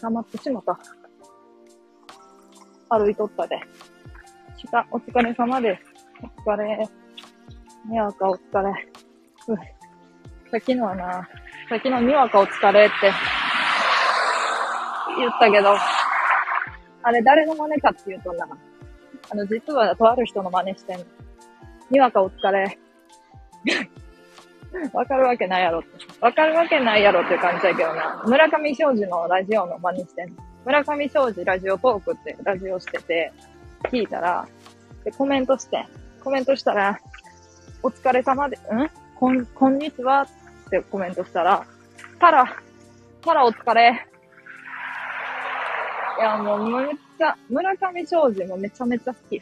頑張ってしまった。歩いとったで。下、お疲れ様です。お疲れ。にわかお疲れ。うさっきのはな、さっきのにわかお疲れって言ったけど、あれ誰の真似かっていうとな、あの、実はとある人の真似してんの。にわかお疲れ。わかるわけないやろって。わかるわけないやろっていう感じだけどな。村上正治のラジオの真似してんの。村上正治ラジオトークってラジオしてて、聞いたら、で、コメントして、コメントしたら、お疲れ様で、ん？こん、こんにちは？ってコメントしたら、たら、たらお疲れ。いや、もうめっちゃ、村上正治もめちゃめちゃ好き。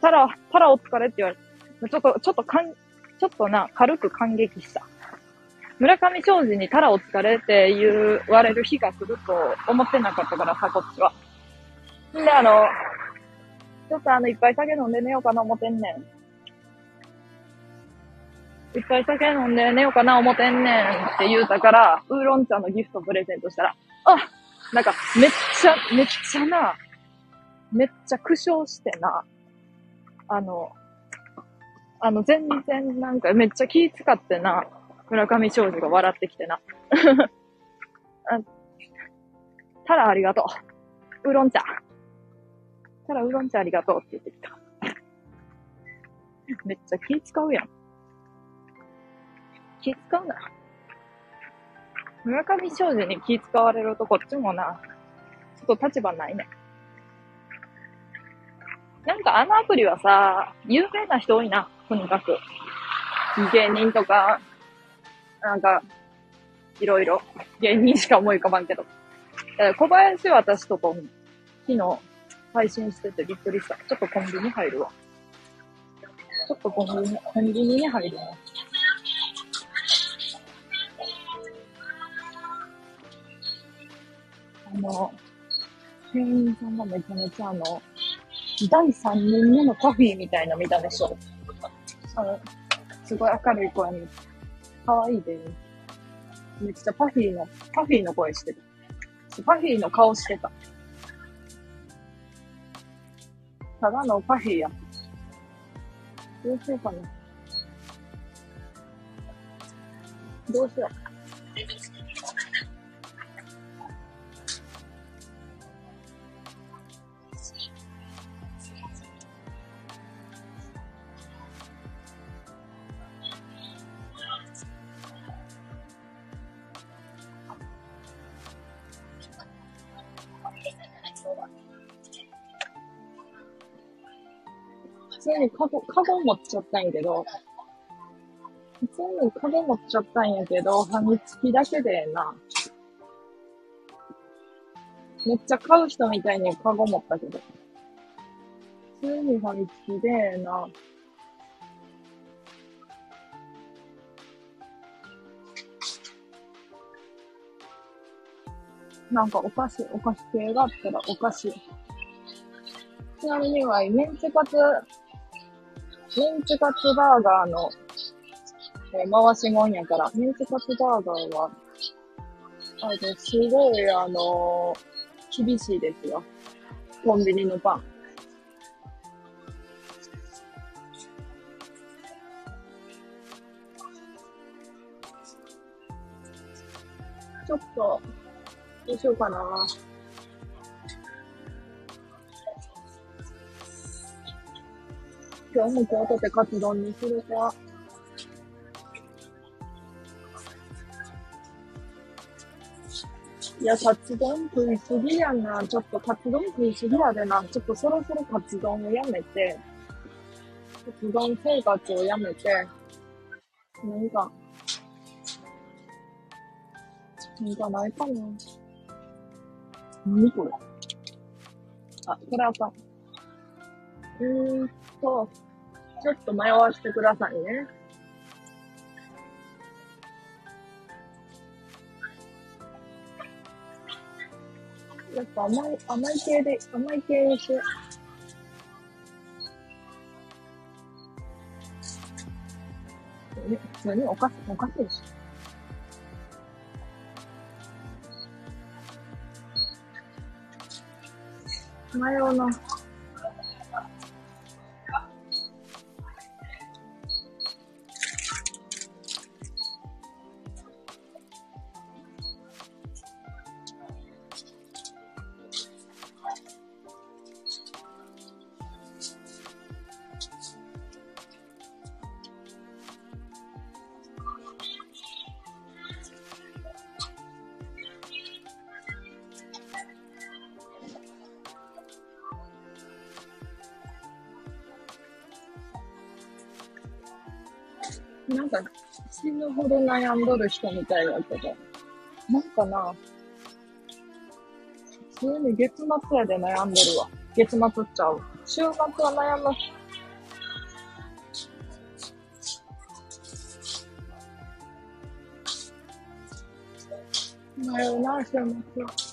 たら、たらお疲れって言われて、ちょっと、ちょっとかん、ちょっとな、軽く感激した。村上正治にたらお疲れって言われる日が来ると思ってなかったからさ、こっちは。んで、あの、ちょっとあの、いっぱい酒飲んで寝ようかな思ってんねん。いっぱい酒飲んで寝ようかな思ってんねんって言うたから、ウーロン茶のギフトプレゼントしたら、あなんか、めっちゃ、めっちゃな、めっちゃ苦笑してな、あの、あの、全然なんかめっちゃ気使ってな、村上正治が笑ってきてな。あたらありがとう。ウーロン茶。たらウーロン茶ありがとうって言ってきた。めっちゃ気使うやん。気使うな。村上正治に気使われるとこっちもな、ちょっと立場ないね。なんかあのアプリはさ、有名な人多いな。とにかく。芸人とか、なんか、いろいろ。芸人しか思い浮かばんけど。小林は私とこ、昨日配信しててびっくりした。ちょっとコンビニ入るわ。ちょっとコンビニ、コンビニに入るね。あの、店員さんがめちゃめちゃあの、第3人目のコフィーみたいな見たでしょ。あの、すごい明るい声に、可愛いです、めっちゃパフィーの、パフィーの声してる。パフィーの顔してた。ただのパフィーや。どうしようかな。どうしよう。通にカゴ、カゴ持っちゃったんやけど、普通にカゴ持っちゃったんやけど、ファミチキだけでな。めっちゃ買う人みたいにカゴ持ったけど。普通にファミチキでな。なんかお菓子、お菓子系があったらお菓子。ちなみには、メンチカツメンチカツバーガーの、えー、回しもんやから、メンチカツバーガーは、あの、すごい、あのー、厳しいですよ。コンビニのパン。ちょっと、どうしようかな。今日も今日とってカツ丼にするか。いや、カツ丼食いすぎやな。ちょっとカツ丼食いすぎやでな。ちょっとそろそろカツ丼をやめて、カツ丼生活をやめて、なんか、なんかないかな。何これあ、これあかん。うーんと、ちょっと迷わせてくださいね。やっぱ甘い、甘い系で、甘い系にして。何？おかしい、おかしいでしょ？マヨ死ぬほど悩んどる人みたいだけど、なんかな、普通に月末やで悩んでるわ。月末っちゃう。週末は悩む。迷うな、週末は。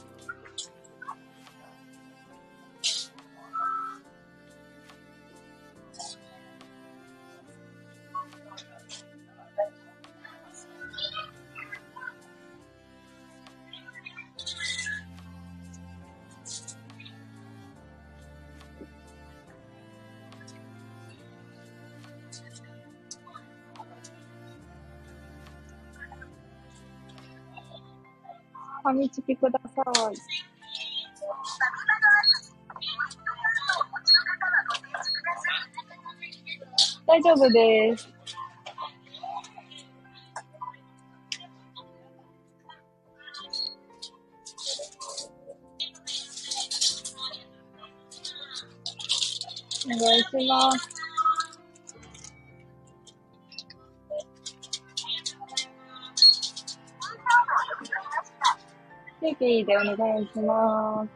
ファミチキください。大丈夫です。お願いします。ケーでお願いします。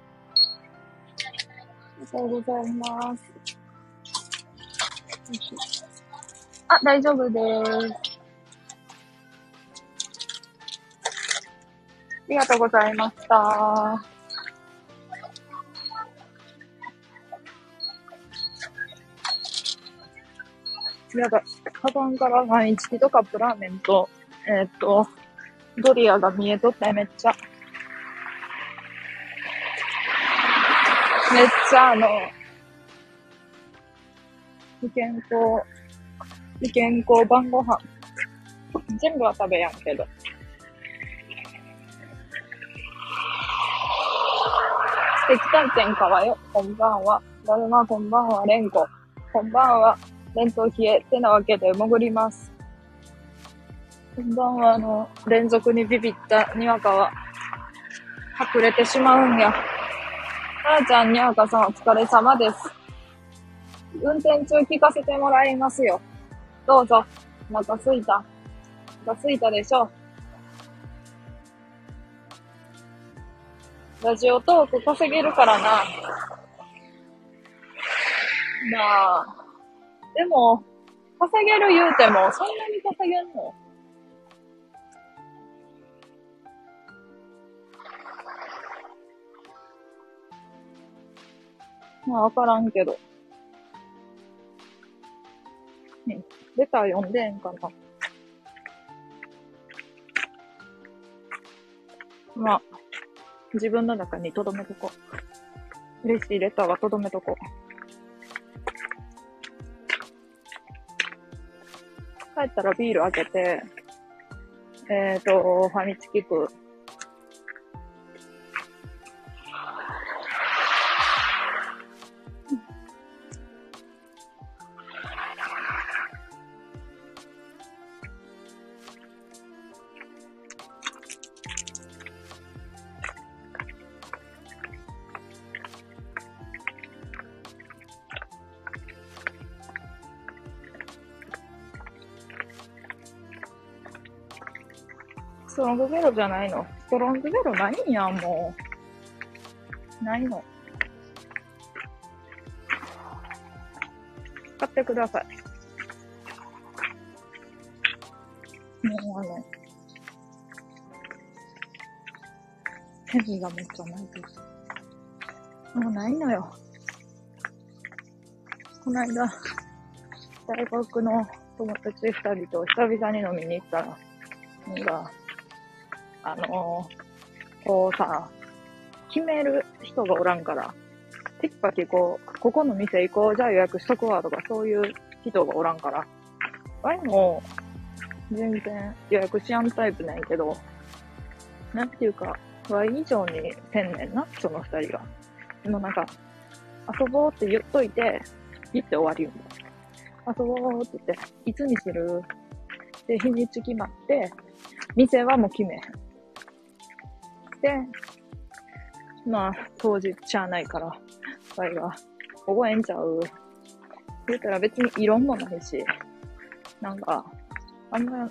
ありがとうございます。あ、大丈夫です。ありがとうございました。やばい。カバンから毎日とカップラーメンと、えーっと、ドリアが見えとってめっちゃ。めっちゃあの、不健康、不健康晩ご飯。全部は食べやんけど。素敵探偵かわよ。こんばんは。だるまこんばんは。れんこ。こんばんは。連投冷え。てなわけで潜ります。こんばんは。あの、連続にビビったにわかは、隠れてしまうんや。あーちゃん、にわかさんお疲れ様です。運転中聞かせてもらいますよ。どうぞ。お腹すいた。お腹すいたでしょうラジオトーク稼げるからな。なあ。でも、稼げる言うても、そんなに稼げんの？まあ、わからんけど。ね、レター読んでんかな。まあ、自分の中に留めとこう。嬉しいレターは留めとこう。帰ったらビール開けて、えっ、ー、と、ファミチキ食う。トロングゼロじゃないの？ストロングゼロないんや、もう。ないの。買ってください。もうあの、ヘビがめっちゃ鳴いてる。もうないのよ。この間、大学の友達二人と久々に飲みに行ったら、なんか、あのー、こうさ、決める人がおらんから、テキパキこう、ここの店行こう、じゃあ予約しとくわとか、そういう人がおらんから、あれも、全然予約しやんタイプなんやけど、なんていうか、Y 以上にせんねんな、その二人が。でもなんか、遊ぼうって言っといて、言って終わりよ。遊ぼうって言って、いつにする？で、日にち決まって、店はもう決めへん。で、まあ、当日しゃあないから、それが、覚えんちゃう？言うたら別に異論もないし、なんか、あんま、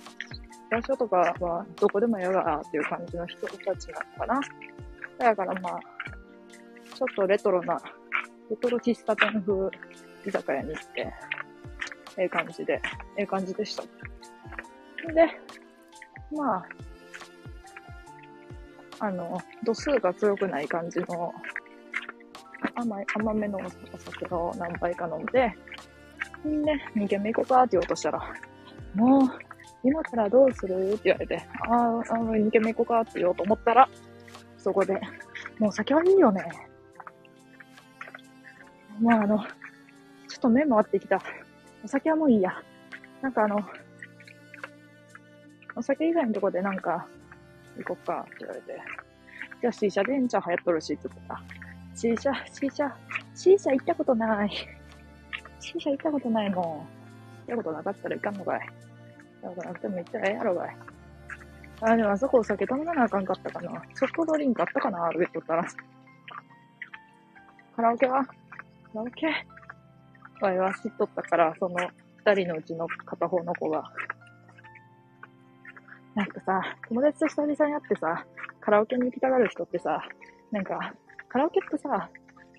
場所とかはどこでもやがっていう感じの人たちなのかな。だからまあ、ちょっとレトロな、レトロ喫茶店風居酒屋に行って、ええ感じで、ええ感じでした。で、まあ、あの、度数が強くない感じの、甘い、甘めのお酒を何杯か飲んで、んで、2軒目行こうかって言おうとしたら、もう、今からどうするって言われて、ああ、あの、2軒目行こうかって言おうと思ったら、そこで、もう酒はいいよね。まああの、ちょっと目回ってきた。お酒はもういいや。なんかあの、お酒以外のとこでなんか、行こっかって言われて。じゃあ C 社でんちゃ流行っとるしって言ってた。C 社、C 社、C 社行ったことない。C 社行ったことないもん。行ったことなかったら行かんのかい。行ったことなくても行ったらええやろがい。あ、でもあそこお酒頼まなあかんかったかな。ソフトドリンクあったかなって言ったら。カラオケは？カラオケ？わいは知っとったから、その二人のうちの片方の子が。なんかさ、友達と久々に会ってさ、カラオケに行きたがる人ってさ、なんか、カラオケってさ、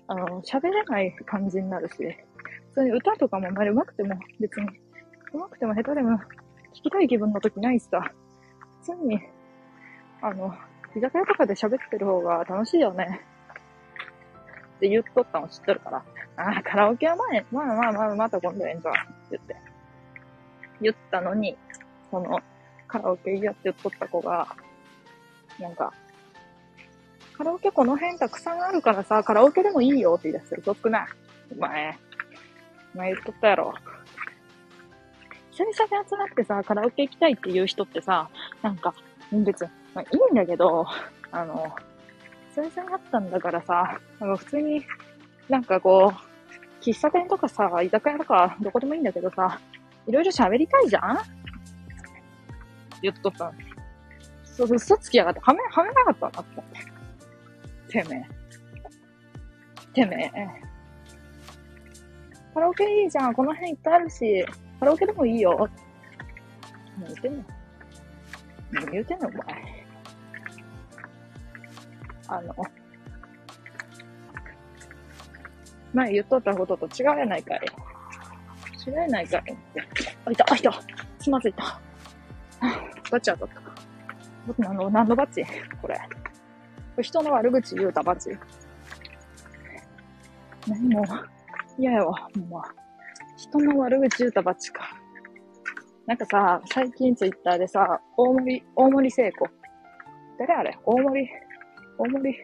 あの、喋れない感じになるし、普通に歌とかもあんまり上手くても、別に、上手くても下手でも、聞きたい気分の時ないしさ、普通に、あの、居酒屋とかで喋ってる方が楽しいよね。って言っとったの知ってるから、ああ、カラオケは前、まあまあまあ、また今度ええんじゃん。って言って。言ったのに、その、カラオケやって言っとった子が、なんか、カラオケこの辺たくさんあるからさ、カラオケでもいいよって言い出してる。とっくない。お前、お前言っとったやろ。久々に集まってさ、カラオケ行きたいっていう人ってさ、なんか、別に、まあいいんだけど、あの、久々に会ったんだからさ、なんか普通に、なんかこう、喫茶店とかさ、居酒屋とか、どこでもいいんだけどさ、いろいろ喋りたいじゃん？言っとったのに。そうそう、嘘つきやがって、はめ、はめなかったなって。めえ。てめえ。カラオケいいじゃん。この辺いっぱいあるし、カラオケでもいいよ。何言ってんの？何言ってんのお前。あの、前言っとったことと違うやないかい。違うやないかい。あ、いた、あ、いた。つまずいた。バチ当たった。あの、何のバチ？これ。これ人の悪口言うたバチ。何も、嫌やわ、もう。人の悪口言うたバチか。なんかさ、最近ツイッターでさ、大森、大森聖子。誰あれ？大森、大森、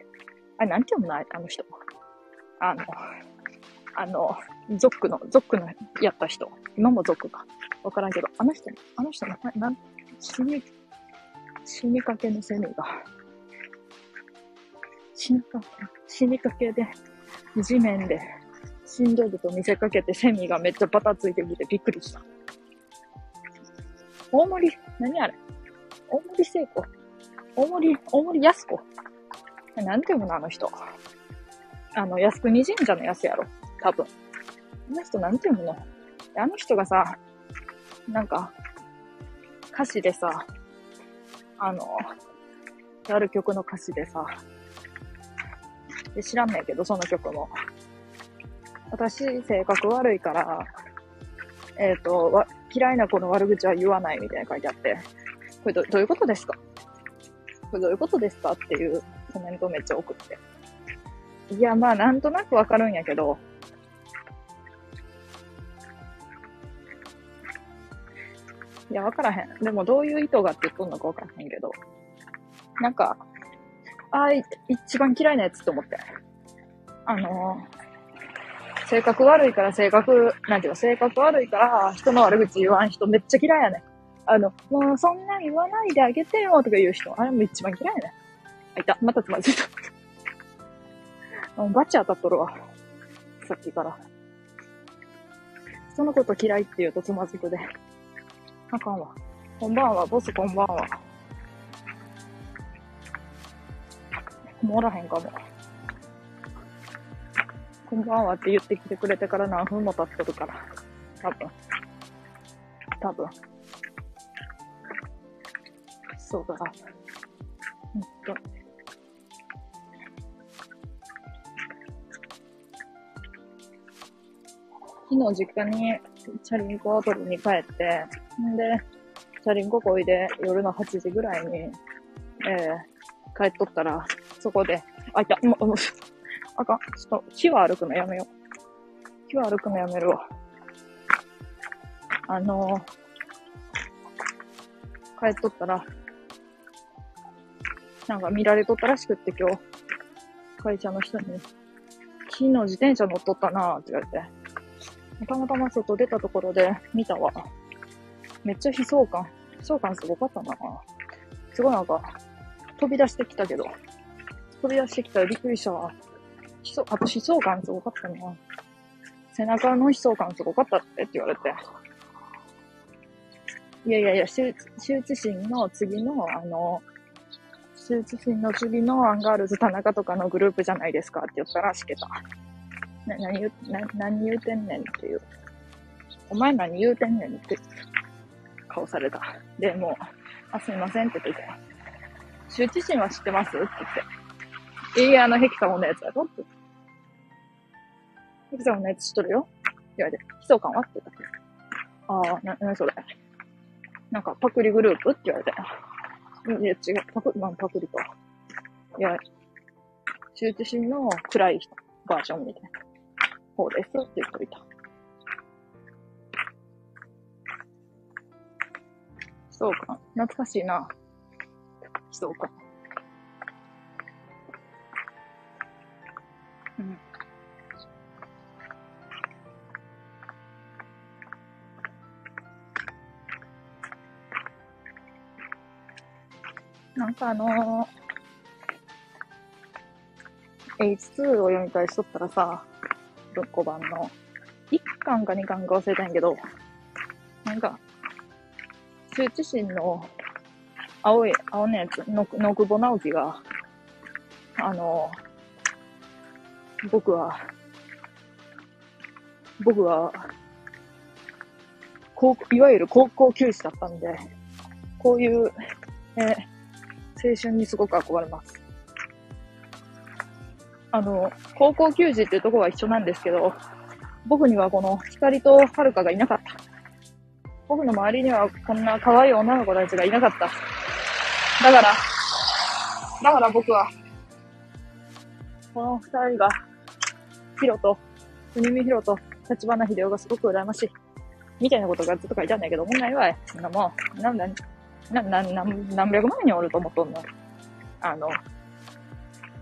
あれ、なんて読むの？あの人。あの、あの、ゾックの、ゾックのやった人。今もゾックか。わからんけど、あの人、あの人の、なん、死に、死にかけのセミが、死にかけ、死にかけで、地面で死んどると見せかけてセミがめっちゃバタついてきてびっくりした。大森、何あれ？大森聖子大森、大森安子なんていうのあの人。あの、靖国神社のやつやろ。多分。あの人なんていうの？あの人がさ、なんか、歌詞でさ、あの、ある曲の歌詞でさ、で知らんねんけど、その曲も。私、性格悪いから、えっ、ー、と、嫌いな子の悪口は言わないみたいな書いてあって、これどどういうことですか？これどういうことですか？っていうコメントめっちゃ送って。いや、まあ、なんとなくわかるんやけど、や、わからへん。でも、どういう意図がって言っとんのかわからへんけど、なんか、ああ、一番嫌いなやつって思って。あのー、性格悪いから性格、なんていうの、性格悪いから人の悪口言わん人めっちゃ嫌いやねあの、もうそんな言わないであげてよとか言う人、あれも一番嫌いやねあ、いた。またつまずいた。バチ当たっとるわ。さっきから。人のこと嫌いって言うとつまずくで。あかんわ。こんばんは、ボスこんばんは。もらへんかも。こんばんはって言ってきてくれてから何分も経っとるから。多分。多分。そうだ。ほんと。昨日実家にチャリンコを取りに帰って、んで、チャリンコこいで夜の8時ぐらいに、えー、帰っとったら、そこで、あ、いた、もう、あかん、ちょっと、木は歩くのやめよう。木は歩くのやめるわ。あのー、帰っとったら、なんか見られとったらしくって今日、会社の人に、昨日自転車乗っとったなーって言われて、たまたま外出たところで見たわ。めっちゃ悲壮感。悲壮感すごかったな。すごいなんか、飛び出してきたけど、飛び出してきたらびっくりしたわ。悲壮、あと悲壮感すごかったな。背中の悲壮感すごかったってって言われて。いやいやいや、羞恥心の次の、あの、羞恥心の次のアンガールズ田中とかのグループじゃないですかって言ったらしけた。な、何言う、な、何言うてんねんっていう。お前何言うてんねんって顔された。で、もう、あ、すいませんって言って。羞恥心は知ってます？って言って。いいや、あの、ヘキサゴンのやつだろ？って。ヘキサゴンのやつ知っとるよ？って言われて。悲壮感は？って言った。ああ、な、なにそれ？なんか、パクリグループ？って言われて。いや、違う、パク、まあ、パクリと。いや、羞恥心の暗い人バージョンみたいな方ですって言っといた。そうか。懐かしいな。そうか。うん。なんかあのー、H2 を読み返しとったらさ、文庫版の、1巻か2巻か忘れたんやけど、なんか、羞恥心の青い、青のやつ、の、野久保直樹が、あの、僕は、僕は、高いわゆる高校球児だったんで、こういう、えー、青春にすごく憧れます。あの、高校球児っていうところは一緒なんですけど、僕にはこの光と遥がいなかった。僕の周りにはこんな可愛い女の子たちがいなかった。だから、だから僕は、この二人が、ヒロと、国見ヒロと、立花秀夫がすごく羨ましい。みたいなことがずっと書いてあるんだけど、問題は、そんなもう、なんだ、な、な、な、何百万人おると思っとんの。あの、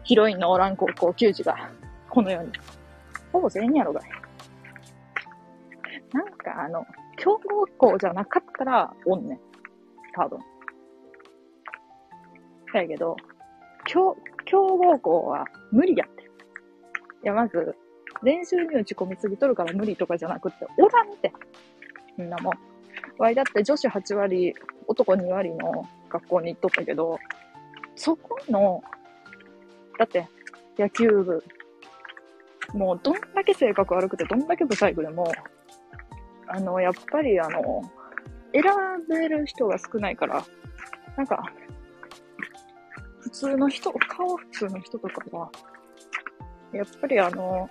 ヒロインのおらん高校球児が、この世に。ほぼ全員やろがい。なんかあの、強豪校じゃなかったら、おんねん。多分。だけど、強、強豪校は無理やって。いや、まず、練習に打ち込みすぎとるから無理とかじゃなくって、おらんって。みんなも。わいだって女子8割、男2割の学校に行っとったけど、そこの、だって野球部、もうどんだけ性格悪くて、どんだけ不細工でも、あの、やっぱりあの、選べる人が少ないから、なんか、普通の人、顔普通の人とかは、やっぱりあの、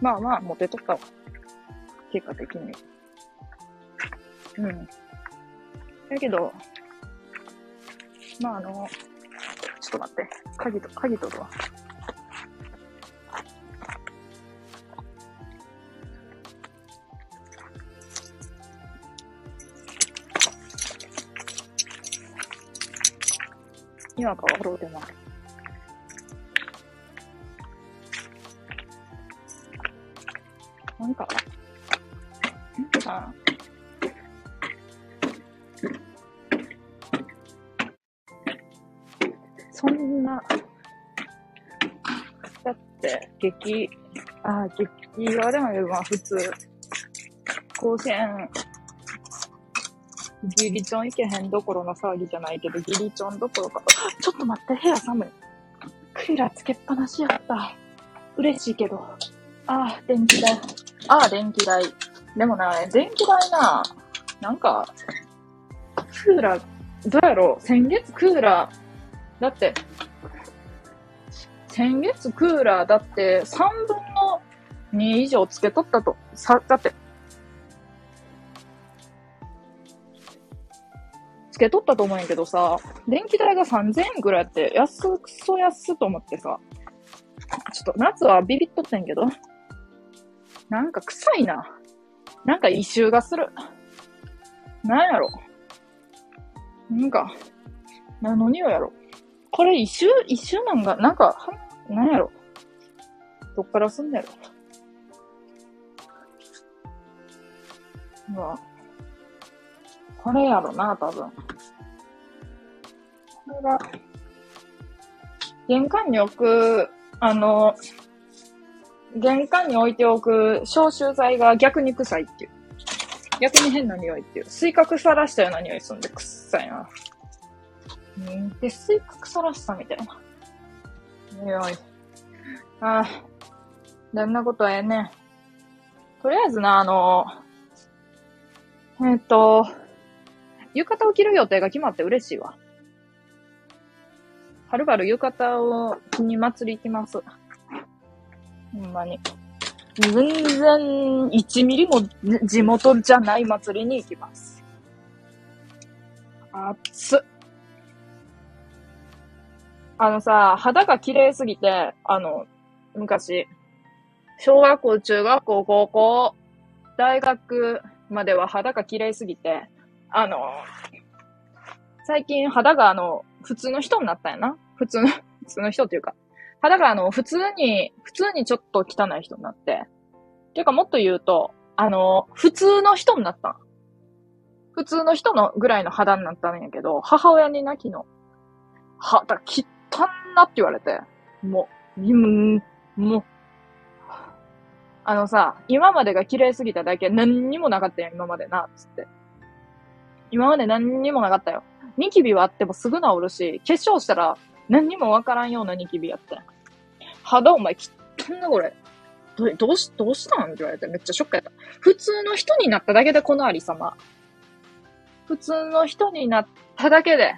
まあまあ、モテとったわ。結果的に。うん。だけど、まああの、ちょっと待って。鍵と、鍵とるわ。今かわろうてない。なんか、なんか、そんな、だって、激、あ、激はでもまあ普通、甲子園、ギリチョン行けへんどころの騒ぎじゃないけど、ギリチョンどころか、ちょっと待って、部屋寒い。クーラーつけっぱなしやった。嬉しいけど。ああ、電気代。ああ、電気代。でもな、電気代な、なんか、クーラー、どうやろ？う先月クーラー、だって、先月クーラーだって3分の2以上つけとったと。さ、だって、けとったと思うんやけどさ、電気代が3000円ぐらいって、安くそ安と思ってさ、ちょっと夏はビビっとってんけど、なんか臭いな。なんか異臭がする。なんやろ。なんか、何の匂いやろ。これ異臭、異臭なんか、なんか、なんやろ。どっからすんねやろ。うわ。これやろな、多分。これが、玄関に置く、あの、玄関に置いておく消臭剤が逆に臭いっていう。逆に変な匂いっていう。スイカ腐らしたような匂いするんで、臭いな。うん。で、スイカ腐らしたみたいな。匂い。ああ。どんなことはええねん。とりあえずな、あの、えっ、と、浴衣を着る予定が決まって嬉しいわ。はるばる浴衣を着に祭り行きます。ほんまに。全然、1ミリも地元じゃない祭りに行きます。暑っ。あのさ、肌が綺麗すぎて、あの、昔、小学校、中学校、高校、大学までは肌が綺麗すぎて、あの、最近肌があの、普通の人になったんやな。普通の、普通の人っていうか、肌があの、普通に、普通にちょっと汚い人になって。ていうかもっと言うと、あの、普通の人になった。普通の人のぐらいの肌になったんやけど、母親にな、昨日、肌汚んなって言われて、もう、うんもう、あのさ、今までが綺麗すぎただけ何にもなかったよ、今までな、つって。今まで何にもなかったよ。ニキビはあってもすぐ治るし、化粧したら何にもわからんようなニキビやった。肌お前汚んなこれ。ど、どうし、どうしたん？って言われてめっちゃショックやった。普通の人になっただけでこのありさま。普通の人になっただけで。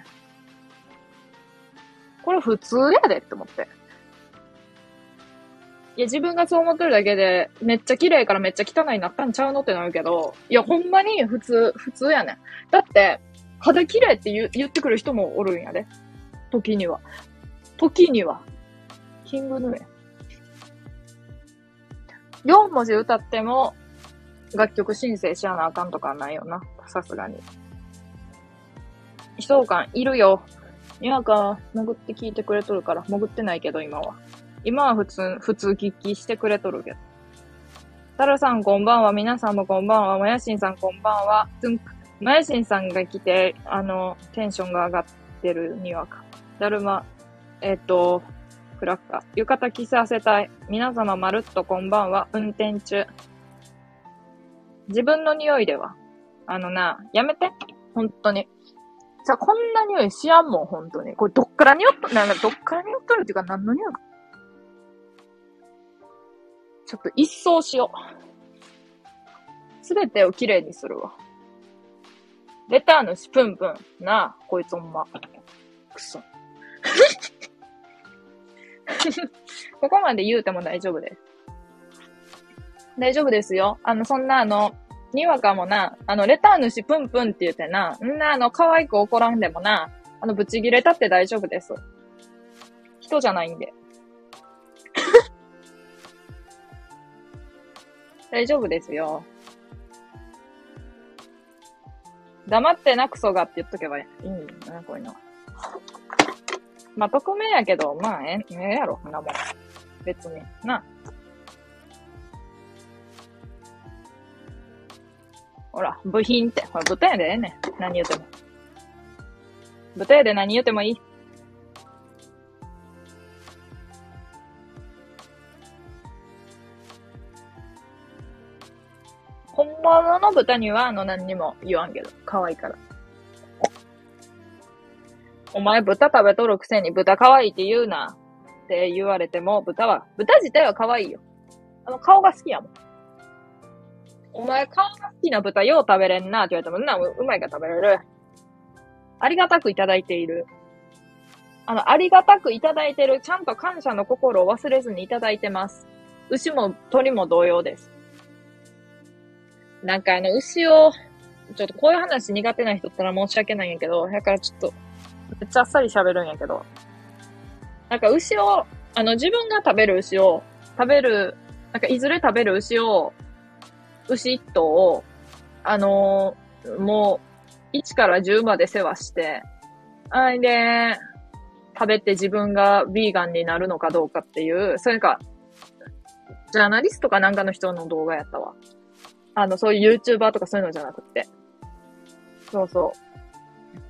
これ普通やでって思って。いや、自分がそう思ってるだけで、めっちゃ綺麗からめっちゃ汚いになったんちゃうのってなるけど、いや、ほんまに普通、普通やねん。だって、肌綺麗って言言ってくる人もおるんやで。時には。時には。キングヌエ。4文字歌っても、楽曲申請しやなあかんとかないよな。さすがに。悲壮感いるよ。にわか、潜って聞いてくれとるから、潜ってないけど、今は。今は普通、普通聞きしてくれとるけど。タルさんこんばんは。皆さんもこんばんは。もやしんさんこんばんは。トゥンク。もやしんさんが来て、あの、テンションが上がってるにわか。だるま、えっ、と、クラッカー。浴衣着させたい。皆様まるっとこんばんは。運転中。自分の匂いでは。あのな、やめて。本当に。さ、こんな匂いしやんもん、本当に。これどっから匂っと、なんかどっから匂っとるっていうか何の匂いかちょっと一掃しよう。すべてをきれいにするわ。レター主プンプン。なあ、こいつほんま。くそ。ここまで言うても大丈夫です。大丈夫ですよ。あの、そんなあの、にわかもな、あの、レター主プンプンって言ってな、んなあの、可愛く怒らんでもな、あの、ブチギレたって大丈夫です。人じゃないんで。大丈夫ですよ。黙ってなクソがって言っとけばいいんだな、こういうのは。まあ、匿名やけど、まあ、ええ、えやろ、なも。別に。な。ほら、部品って。ほら、豚やでええねん。何言っても。豚やで何言ってもいい。物の豚には、あの、何にも言わんけど。可愛いから。お前豚食べとるくせに豚可愛いって言うな。って言われても、豚は、豚自体は可愛いよ。あの、顔が好きやもん。お前顔が好きな豚よう食べれんなって言われても、な、うまいから食べれる。ありがたくいただいている。あの、ありがたくいただいてる。ちゃんと感謝の心を忘れずにいただいてます。牛も鳥も同様です。なんかあの、牛を、ちょっとこういう話苦手な人ったら申し訳ないんやけど、だからちょっと、めっちゃあっさり喋るんやけど、なんか牛を、あの、自分が食べる牛を、食べる、なんかいずれ食べる牛を、牛一頭を、あのー、もう、1から10まで世話して、あいで、食べて自分がビーガンになるのかどうかっていう、それか、ジャーナリストかなんかの人の動画やったわ。あの、そういう YouTuber とかそういうのじゃなくて。そうそ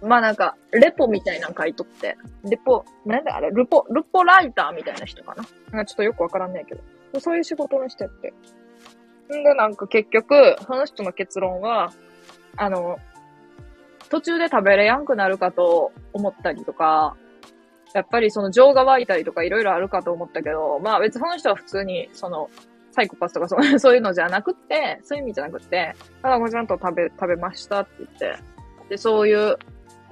う。まあなんか、レポみたいなの書いとって。レポ、なんだあれ、ルポ、ルポライターみたいな人かな。なんかちょっとよくわからんないけど。そういう仕事の人やって。んで、なんか結局、その人の結論は、あの、途中で食べれやんくなるかと思ったりとか、やっぱりその情が湧いたりとかいろいろあるかと思ったけど、まあ別にその人は普通に、その、サイコパスとかそう そういうのじゃなくて、そういう意味じゃなくて、ただこちゃんと食べ、食べましたって言って、で、そういう、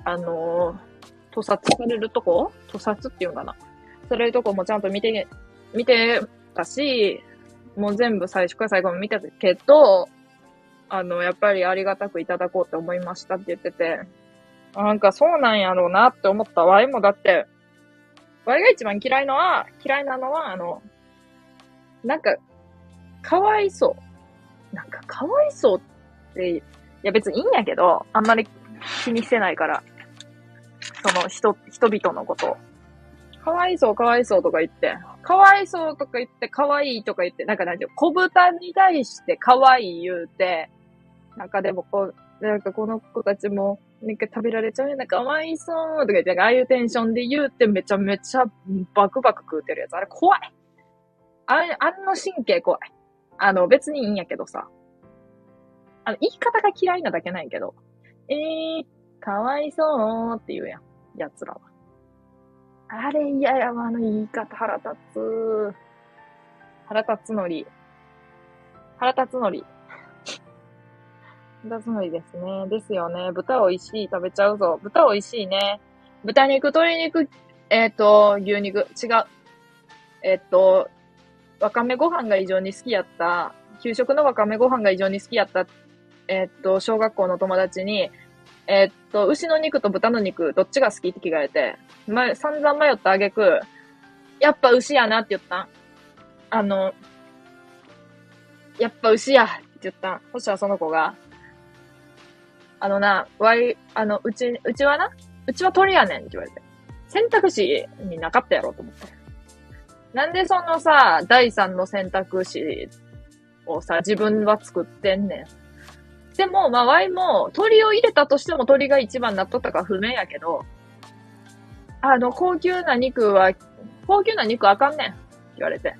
あのー、屠殺されるとこ？屠殺っていうのかな。されるとこもちゃんと見て、見てたし、もう全部最初から最後まで見てたけど、あの、やっぱりありがたくいただこうって思いましたって言ってて、なんかそうなんやろうなって思った。わいもだって、わいが一番嫌いのは、嫌いなのは、あの、なんか、かわいそう。なんかかわいそうって、いや別にいいんやけど、あんまり気にしてないから。その人、人々のこと。かわいそう、かわいそうとか言って、かわいそうとか言って、かわいいとか言って、なんかなんていう小豚に対してかわいい言うて、なんかでもこう、なんかこの子たちも、なんか食べられちゃうようなかわいそうとか言って、ああいうテンションで言うてめちゃめちゃバクバク食うてるやつ。あれ怖い。あれ、あの神経怖い。あの、別にいいんやけどさ。あの、言い方が嫌いなだけないけど。えー、かわいそうって言うやん。奴らは。あれ嫌やわ、あの言い方腹立つ。腹立つのり。腹立つのり。腹立つのりですね。ですよね。豚美味しい。食べちゃうぞ。豚美味しいね。豚肉、鶏肉、えっ、ー、と、牛肉。違う。えっ、ー、と、わかめご飯が異常に好きやった、給食のわかめご飯が異常に好きやった、えー、っと、小学校の友達に、えー、っと、牛の肉と豚の肉、どっちが好きって聞かれて、ま、散々迷ったあげく、やっぱ牛やなって言ったあの、やっぱ牛やって言ったそしたらその子が、あのな、わい、あの、うち、うちはな、うちは鳥やねんって言われて。選択肢になかったやろと思って。なんでそのさ、第三の選択肢をさ、自分は作ってんねん。でも、まあ、ワイも、鳥を入れたとしても鳥が一番なっとったか不明やけど、あの、高級な肉は、高級な肉あかんねん。言われて。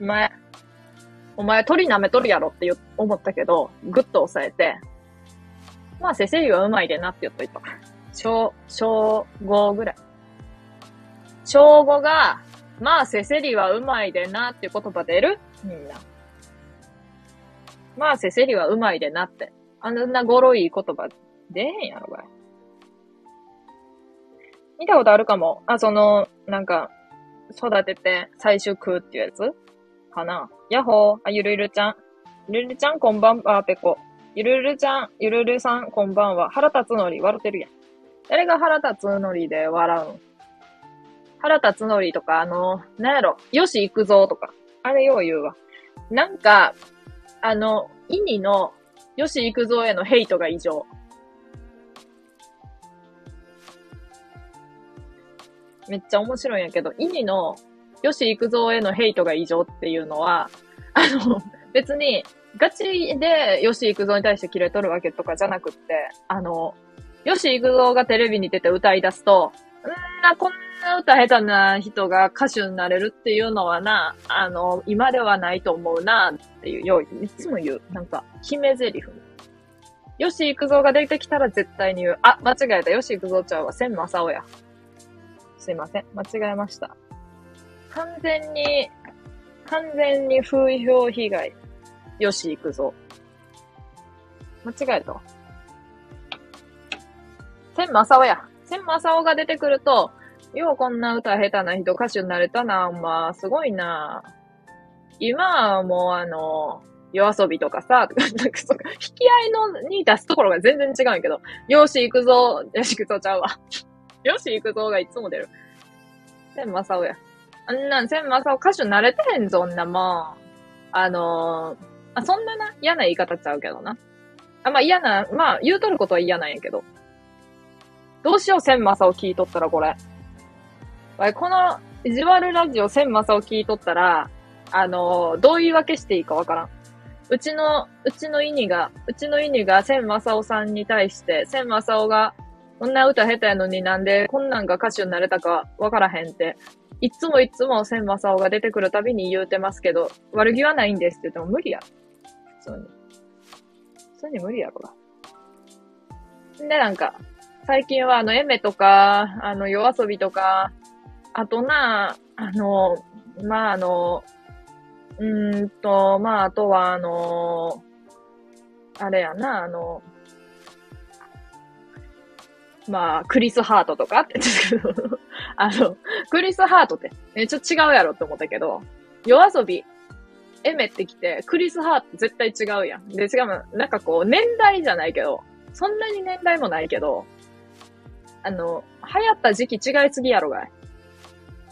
お前、お前鳥舐めとるやろって思ったけど、ぐっと押さえて、まあ、せせりはうまいでなって言っといた。小、小5ぐらい。小5が、まあ、せせりはうまいでなっていう言葉出る？みんな。まあ、せせりはうまいでなって。あんなゴロい言葉出へんやろ、これ。見たことあるかも。あ、その、なんか、育てて最終食うっていうやつかな。やっほー。あ、ゆるゆるちゃん。ゆるゆるちゃんこんばんは、ペコ。ゆるゆるちゃん、ゆるゆるさんこんばんは。腹立つのり笑ってるやん。誰が腹立つのりで笑うん原田つのりとか、あの、なんやろ、よし行くぞとか、あれよう言うわ。なんか、あの、意味の、よし行くぞへのヘイトが異常。めっちゃ面白いんやけど、イニの吉幾三へのヘイトが異常っていうのは、あの、別に、ガチで吉幾三に対してキレとるわけとかじゃなくって、あの、吉幾三がテレビに出て歌い出すと、んな、こん歌下手な人が歌手になれるっていうのはな、あの、今ではないと思うな、っていうよう、いつも言う。なんか、決め台詞。吉幾三が出てきたら絶対に言う。あ、間違えた。吉幾三ちゃんは千正夫や。すいません。間違えました。完全に、完全に風評被害。吉幾三。間違えた。千正夫や。千正夫が出てくると、ようこんな歌下手な人歌手になれたな、まあ、すごいな。今はもうあの、夜遊びとかさ、なんかそ引き合いのに出すところが全然違うんやけど、よし行くぞ、よし行くぞちゃうわ。よし行くぞがいつも出る。千正夫や。あんなん千正夫歌手慣れてへんぞ、んなもん。あのー、あ、そんなな、嫌な言い方ちゃうけどな。あ、まあ嫌な、まあ言うとることは嫌なんやけど。どうしよう、千正夫聞いとったらこれ。この、意地悪ラジオ千正夫聞いとったら、あの、どう言い訳していいかわからん。うちの、うちのイニが、うちのイニが千正夫さんに対して、千正夫が、こんな歌下手やのになんでこんなんが歌手になれたかわからへんって、いつもいつも千正夫が出てくるたびに言うてますけど、悪気はないんですって言っても無理や。普通に。普通に無理やろが。で、なんか、最近はあの、エメとか、あの、夜遊びとか、あとな、あの、まあ、あの、うんと、まあ、あとは、あのあれやな、あの、まあ、クリス・ハートとかって、あの、クリス・ハートって、え、ちょっと違うやろって思ったけど、夜遊び、エメってきて、クリス・ハート絶対違うやん。で、しかも、なんかこう、年代じゃないけど、そんなに年代もないけど、あの、流行った時期違いすぎやろがい。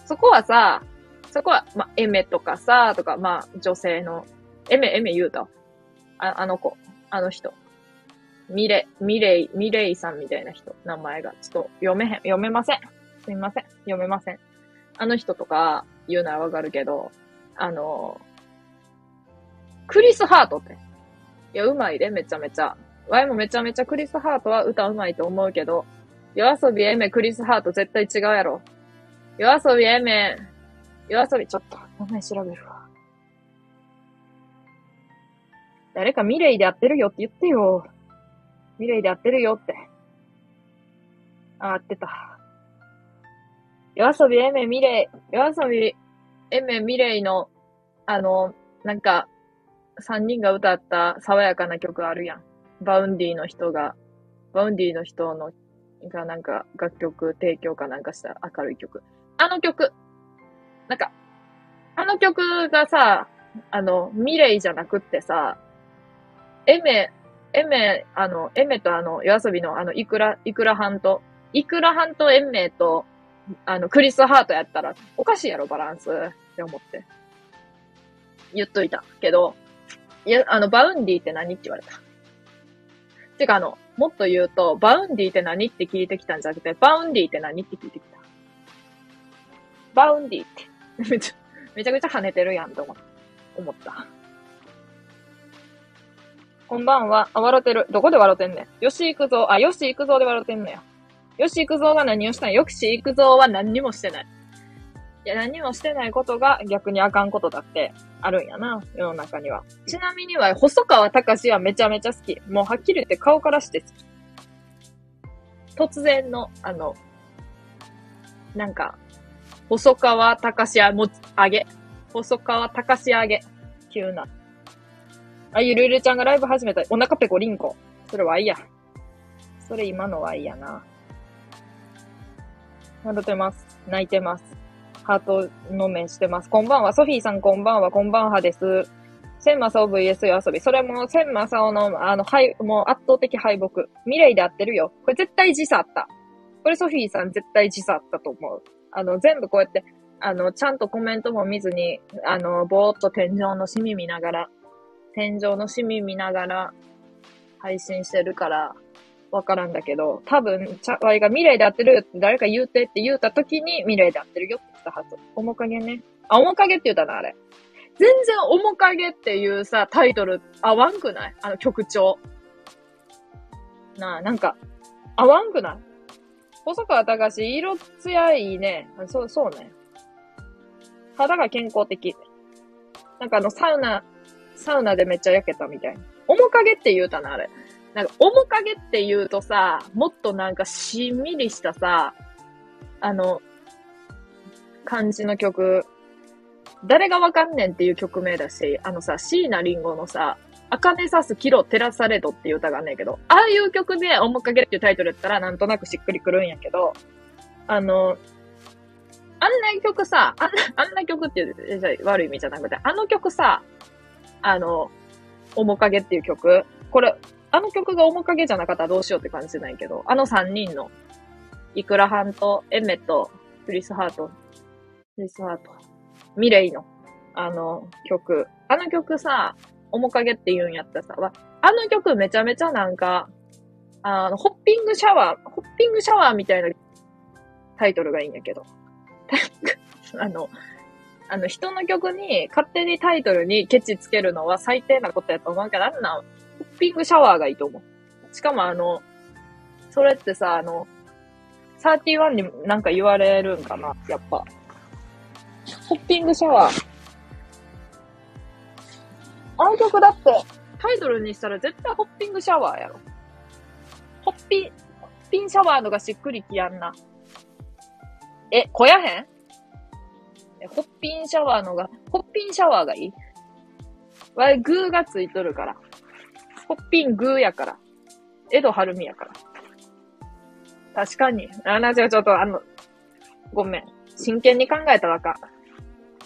そこはさ、そこは、まエメとかさ、とか、まあ、女性の、エメ、エメ言うた。あ、あの子、あの人。ミレ、ミレイ、ミレイさんみたいな人、名前が。ちょっと読めへん、読めません。すみません。読めません。あの人とか言うならわかるけど、あの、クリス・ハートって。いや、うまいで、めちゃめちゃ。ワイもめちゃめちゃクリス・ハートは歌うまいと思うけど、夜遊びエメ、クリス・ハート絶対違うやろ。夜遊びエメ、夜遊び、ちょっと、名前調べるわ。誰かミレイでやってるよって言ってよ。ミレイでやってるよって。あ、合ってた。夜遊びエメミレイ、夜遊びエメミレイの、あの、なんか、三人が歌った爽やかな曲あるやん。バウンディの人が、バウンディの人の、がなんか楽曲提供かなんかした明るい曲。あの曲、なんか、あの曲がさ、あの、 milet じゃなくってさ、エメ、エメ、あの、 Aimerとあの、 YOASOBI のあの、イクラ、イクラハンと、イクラハンと Aimer と、あの、クリスハートやったら、おかしいやろ、バランス。って思って。言っといた。けど、いや、あの、バウンディって何って言われた。てか、あの、もっと言うと、バウンディって何って聞いてきたんじゃなくて、バウンディって何って聞いてきた。バウンディって。めちゃ、めちゃくちゃ跳ねてるやんと思った。こんばんは。あ、笑ってる。どこで笑ってんねん？よし行くぞ。あ、よし行くぞで笑ってんのや。よし行くぞが何をしたん？よし行くぞは何にもしてない。いや、何もしてないことが逆にあかんことだってあるんやな、世の中には。ちなみには、細川隆はめちゃめちゃ好き。もうはっきり言って顔からして好き。突然の、あの、なんか、細川隆あ、も、あげ。細川隆あげ。急な。あ、ゆるゆるちゃんがライブ始めた。お腹ペコリンコ。それはいいや。それ今のはいいやな。笑ってます。泣いてます。ハートの目してます。こんばんは。ソフィーさんこんばんは。こんばんはです。千マサオ VS 遊び。それも千マサオの、あの、はい、もう圧倒的敗北。ミレイで合ってるよ。これ絶対時差あった。これソフィーさん絶対時差あったと思う。あの、全部こうやって、あの、ちゃんとコメントも見ずに、あの、ぼーっと天井のシミ見ながら、天井のシミ見ながら配信してるから、わからんだけど、多分、ちゃ、わいが未来で合ってるって誰か言うてって言うた時に未来で合ってるよって言ったはず。面影ね。あ、面影って言ったな、あれ。全然面影っていうさ、タイトル合わんくない？あの曲調。なあ、なんか、合わんくない？細川隆史色艶いいね。そう、そうね。肌が健康的。なんかあの、サウナ、サウナでめっちゃ焼けたみたいな。面影って言うたな、あれ。なんか、面影って言うとさ、もっとなんかしんみりしたさ、あの、感じの曲、誰がわかんねんっていう曲名だし、あのさ、椎名林檎のさ、茜さすキロ照らされどっていう歌があんねんけど、ああいう曲で面影っていうタイトルやったらなんとなくしっくりくるんやけど、あの、あんな曲さ、あんな、あんな曲っていう悪い意味じゃなくて、あの曲さ、あの、面影っていう曲、これ、あの曲が面影じゃなかったらどうしようって感じじゃないけど、あの三人の、イクラハンとエメとクリスハート、クリスハート、ミレイの、あの曲。あの曲さ、面影って言うんやったさ、あの曲めちゃめちゃなんか、あの、ホッピングシャワー、ホッピングシャワーみたいなタイトルがいいんやけど。あの、あの、人の曲に勝手にタイトルにケチつけるのは最低なことやと思うから、あんな、ホッピングシャワーがいいと思う。しかもあの、それってさ、あの、31になんか言われるんかなやっぱ。ホッピングシャワー。あの曲だって、タイトルにしたら絶対ホッピングシャワーやろ。ホッピン、ホッピンシャワーのがしっくりきやんな。え、こやへん？ホッピンシャワーのが、ホッピンシャワーがいい？わい、グーがついとるから。ホッピングーやから。江戸晴美やから。確かに。あ、な、じゃちょっとあの、ごめん。真剣に考えたらかん。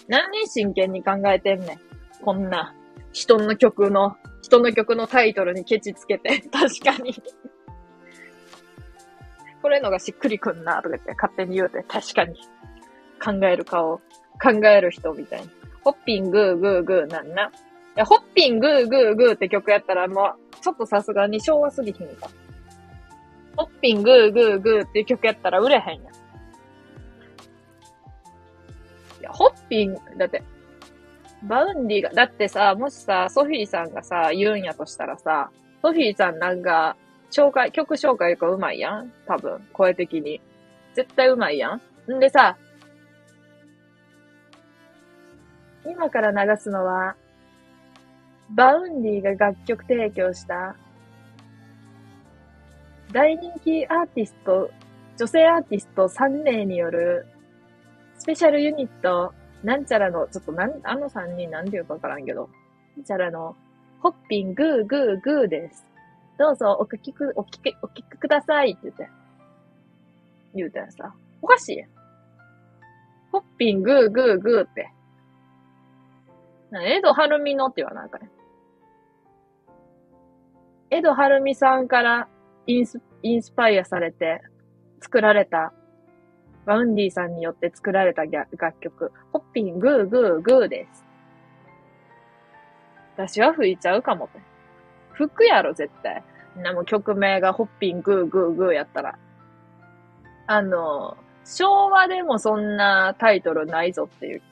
何真剣に考えてんねん。こんな、人の曲の、人の曲のタイトルにケチつけて。確かにこれのがしっくりくんな、とか言って勝手に言うて。確かに。考える顔。考える人みたいな。ホッピングーグーグーなんな。いや、ホッピングーグーグーって曲やったらもう、ちょっとさすがに昭和すぎひんか。ホッピングーグーグーって曲やったら売れへんやん。いや、ホッピング、だって、バウンディが、だってさ、もしさ、ソフィーさんがさ、言うんやとしたらさ、ソフィーさんなんか、紹介、曲紹介がうまいやん？多分、声的に。絶対うまいやん？んでさ、今から流すのは、バウンディが楽曲提供した、大人気アーティスト、女性アーティスト3名による、スペシャルユニット、なんちゃらの、ちょっとなん、あの3人なんて言うかわからんけど、なんちゃらの、ホッピングーグーグーです。どうぞお聞きく、お聞き、お聞きくださいって言って。言うたらさ、おかしい。ホッピングーグーグーって。な、エド・はるみのって言わないかね。エド・はるみさんからインス、インスパイアされて作られた、バウンディさんによって作られた楽曲、ホッピングーグーグーです。私は吹いちゃうかもって。吹くやろ、絶対。なも曲名がホッピングーグーグーやったら。あの、昭和でもそんなタイトルないぞっていう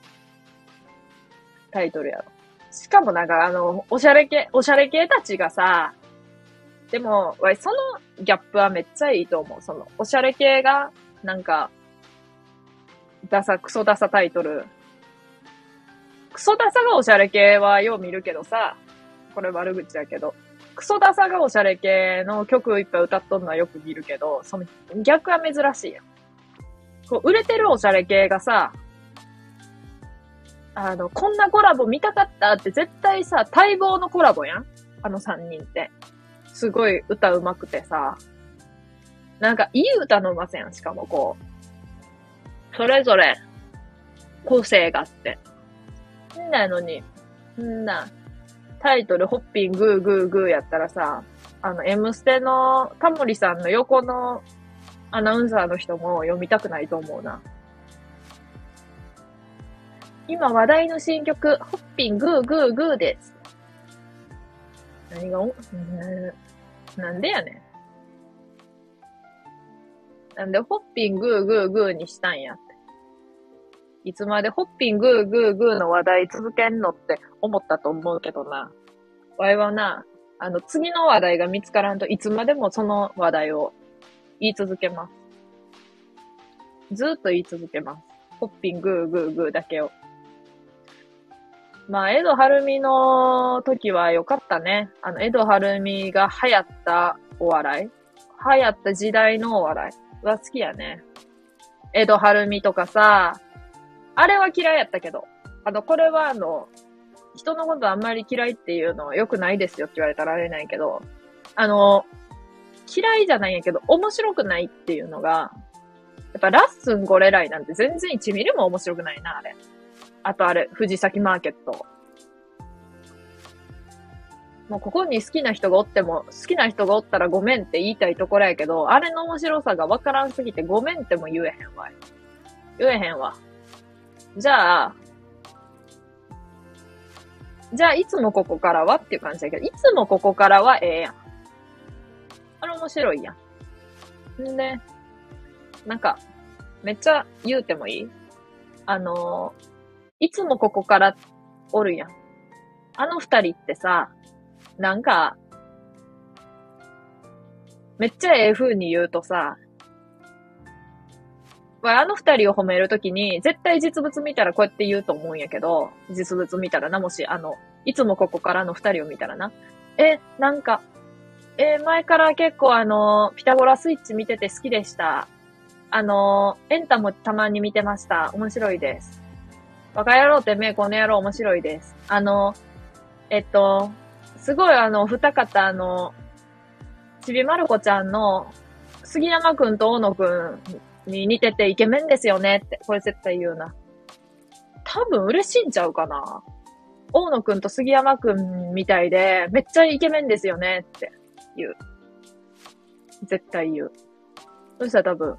タイトルやろ。しかもなんかあの、おしゃれ系、おしゃれ系たちがさ、でも、わそのギャップはめっちゃいいと思う。その、おしゃれ系が、なんか、ダサ、クソダサタイトル。クソダサがおしゃれ系はよう見るけどさ、これ悪口だけど、クソダサがおしゃれ系の曲いっぱい歌っとんのはよく見るけど、その逆は珍しいやん。こう、売れてるおしゃれ系がさ、あの、こんなコラボ見たかったって絶対さ、待望のコラボやんあの3人って。すごい歌うまくてさ。なんかいい歌のうまさやん、しかもこう。それぞれ、個性があって。んなのに、んな、タイトル、ホッピングーグーグーやったらさ、あの、M ステのタモリさんの横のアナウンサーの人も読みたくないと思うな。今話題の新曲、ホッピングーグーグーです。何がお、なんでやねんなんで、ホッピングーグーグーにしたんやって。いつまでホッピングーグーグーの話題続けんのって思ったと思うけどな。わいはな、あの、次の話題が見つからんといつまでもその話題を言い続けます。ずっと言い続けます。ホッピングーグーグーだけを。まあ、江戸晴美の時は良かったね。あの、江戸晴美が流行ったお笑い流行った時代のお笑いは好きやね。江戸晴美とかさ、あれは嫌いやったけど、あの、これはあの、人のことあんまり嫌いっていうのは良くないですよって言われたらあれないけど、あの、嫌いじゃないんやけど、面白くないっていうのが、やっぱラッスンゴレライなんて全然1ミリも面白くないな、あれ。あとあれ、藤崎マーケット。もうここに好きな人がおっても、好きな人がおったらごめんって言いたいところやけど、あれの面白さがわからんすぎてごめんっても言えへんわ。言えへんわ。じゃあ、じゃあいつもここからはっていう感じだけど、いつもここからはええやん。あれ面白いやん。んで、なんか、めっちゃ言うてもいい？あの、いつもここからおるやん。あの二人ってさ、なんか、めっちゃええ風に言うとさ、あの二人を褒めるときに、絶対実物見たらこうやって言うと思うんやけど、実物見たらな、もし、あの、いつもここからの二人を見たらな。え、なんか、え前から結構あの、ピタゴラスイッチ見てて好きでした。あの、エンタもたまに見てました。面白いです。バカ野郎ってめこの野郎面白いです。あの、えっと、すごいあの、二方あの、ちびまる子ちゃんの、杉山くんと大野くんに似ててイケメンですよねって、これ絶対言うな。多分嬉しいんちゃうかな。大野くんと杉山くんみたいで、めっちゃイケメンですよねって言う。絶対言う。そしたら多分、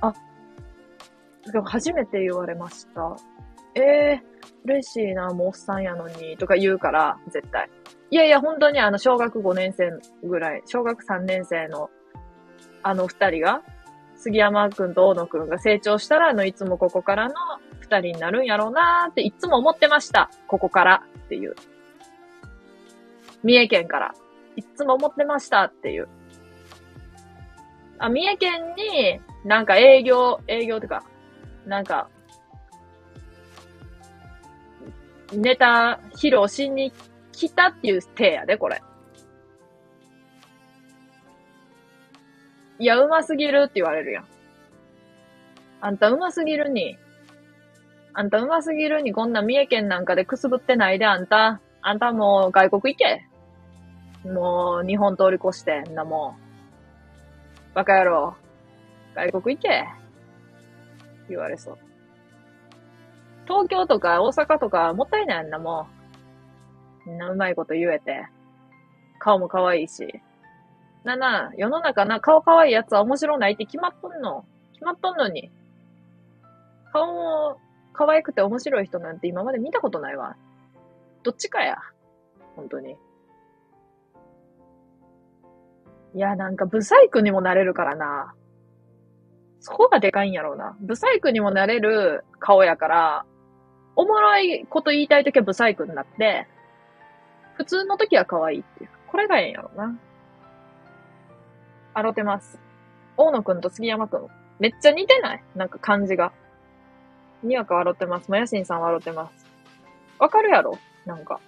あ、でも初めて言われました。ええ、嬉しいな、もうおっさんやのに、とか言うから、絶対。いやいや、本当にあの、小学5年生ぐらい、小学3年生の、あの二人が、杉山くんと大野くんが成長したら、あの、いつもここからの二人になるんやろうなーっていつも思ってました。ここからっていう。三重県から。いつも思ってましたっていう。あ、三重県になんか営業、営業とか、なんか、ネタ披露しに来たっていう体やで、これ。いや、うますぎるって言われるやん。あんたうますぎるに。あんたうますぎるにこんな三重県なんかでくすぶってないで、あんた。あんたもう外国行け。もう日本通り越してんなもん。バカ野郎。外国行け。言われそう。東京とか大阪とかもったいないんだもん。みんなうまいこと言えて。顔も可愛いし。なな、世の中な、顔可愛いやつは面白ないって決まっとんの。決まっとんのに。顔も可愛くて面白い人なんて今まで見たことないわ。どっちかや。本当に。いや、なんか、ブサイクにもなれるからな。そこがでかいんやろうな。ブサイクにもなれる顔やから、おもろいこと言いたいときはブサイクになって、普通のときは可愛いっていう。これがええんやろな。あろてます。大野くんと杉山くん。めっちゃ似てない？なんか感じが。にわか笑ってます。もやしんさん笑ってます。わかるやろ？なんか。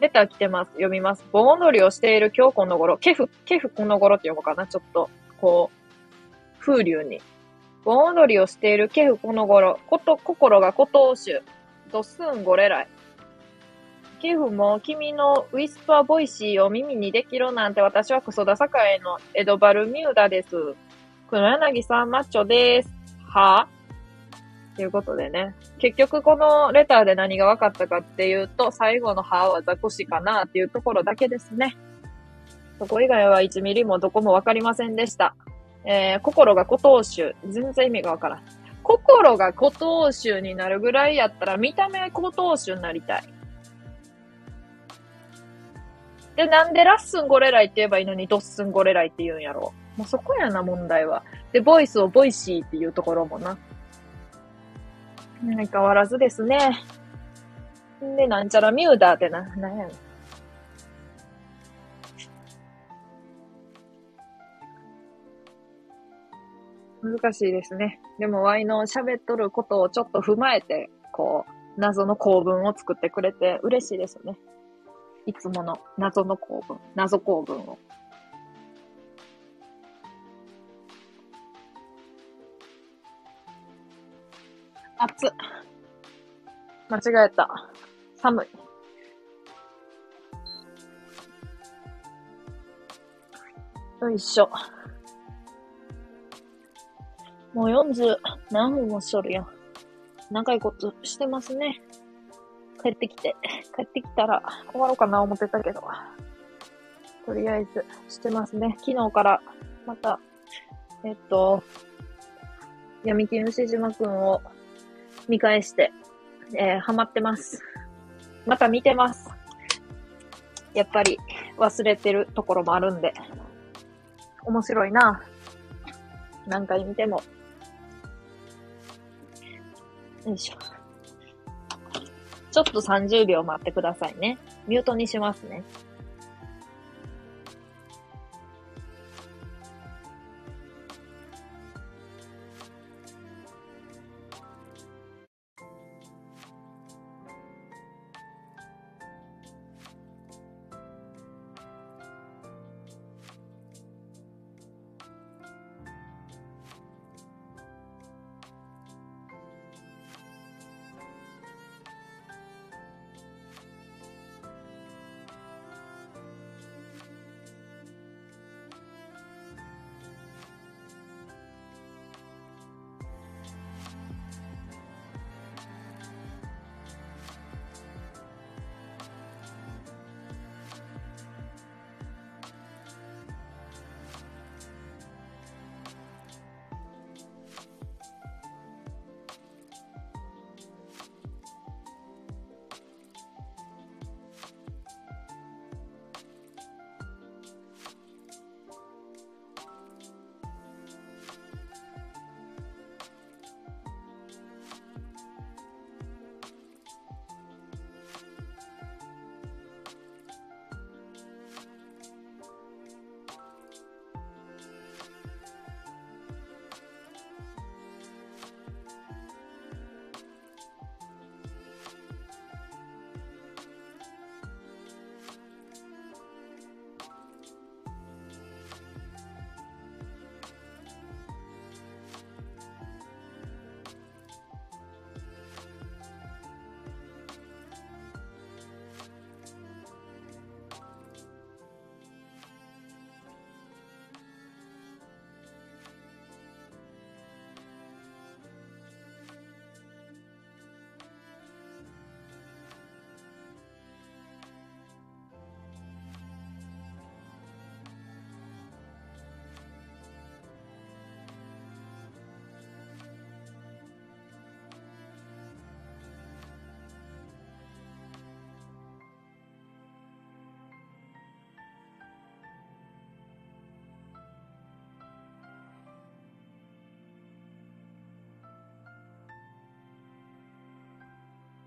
レター来てます。読みます。盆踊りをしている今日この頃。ケフ、ケフこの頃って読むかなちょっと、こう、風流に。盆踊りをしているケフこの頃。こと、心が古藤種。ドスンゴレライ。ケフも君のウィスパーボイシーを耳にできるなんて私はクソダ栄のエドバルミューダです。黒柳さんマッチョです。は？ということでね。結局このレターで何が分かったかっていうと、最後の歯はザコシかなっていうところだけですね。そこ以外は1ミリもどこも分かりませんでした。えー、心が古藤種。全然意味がわからん。心が古藤種になるぐらいやったら見た目古藤種になりたい。で、なんでラッスンゴレライって言えばいいのにドッスンゴレライって言うんやろ。もうそこやな、問題は。で、ボイスをボイシーっていうところもな。相変わらずですね。で、なんちゃらミューダーってな、なんや難しいですね。でも、ワイの喋っとることをちょっと踏まえて、こう、謎の構文を作ってくれて嬉しいですね。いつもの謎の構文、謎構文を。暑っ。間違えた。寒い。よいしょ。もう40何分もしとるよ。長いことしてますね。帰ってきて、帰ってきたら終わろうかな思ってたけど。とりあえずしてますね。昨日からまた、えっと、闇金牛島くんを見返して、えー、ハマってます。また見てます。やっぱり忘れてるところもあるんで、面白いな。何回見てもよいしょ。ちょっと30秒待ってくださいね。ミュートにしますね。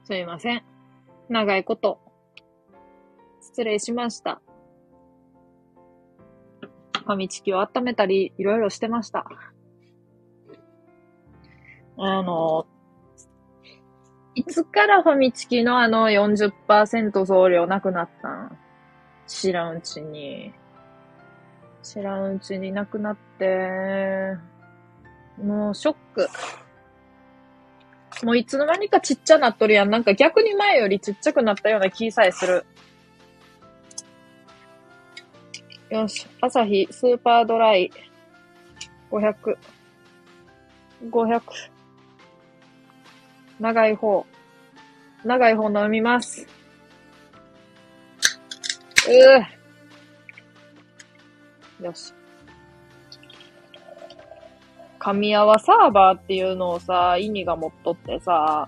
すいません。長いこと、失礼しました。ファミチキを温めたり、いろいろしてました。あの、いつからファミチキのあの40%送料なくなったん？知らんうちに。知らんうちになくなって、もうショック。もういつの間にかちっちゃなっとるやん。なんか逆に前よりちっちゃくなったような気さえする。よし。朝日スーパードライ500。500。長い方。長い方飲みます。うぅ。よし。噛み合わサーバーっていうのをさ、意味が持っとってさ、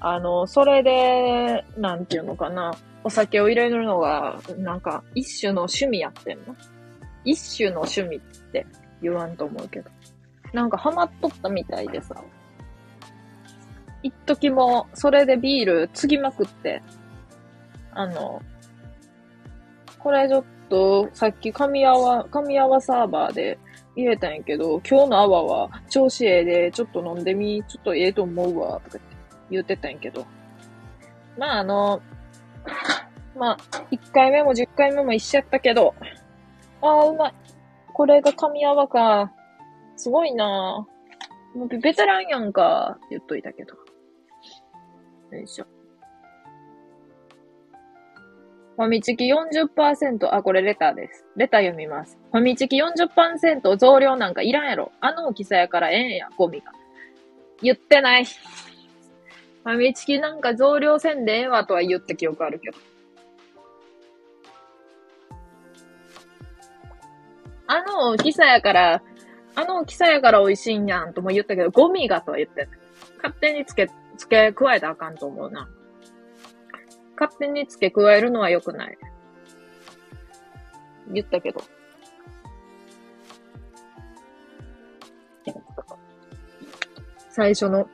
あの、それで、なんていうのかな。お酒を入れるのが、なんか、一種の趣味やってんの？一種の趣味って言わんと思うけど。なんかハマっとったみたいでさ。一時も、それでビール継ぎまくって、あの、これちょっと、さっき神泡、神泡サーバーで入れたんやけど、今日の泡は調子ええで、ちょっと飲んでみ、ちょっとええと思うわ、とか言ってたんやけど。まああの、まあ、1回目も10回目も一緒やったけど、ああ、うまい。これが神泡か。すごいなもうベテランやんか、言っといたけど。よいしょ。ファミチキ40%、あ、これレターです。レター読みます。ファミチキ40%増量なんかいらんやろ。あの大きさやからええんや、ゴミが。言ってない。ファミチキなんか増量せんでええわとは言った記憶あるけど。あの大きさやから、あの大きさやから美味しいんやんとも言ったけど、ゴミがとは言ってない。勝手につけ、付け加えたらあかんと思うな。勝手に付け加えるのは良くない。言ったけど。最初の、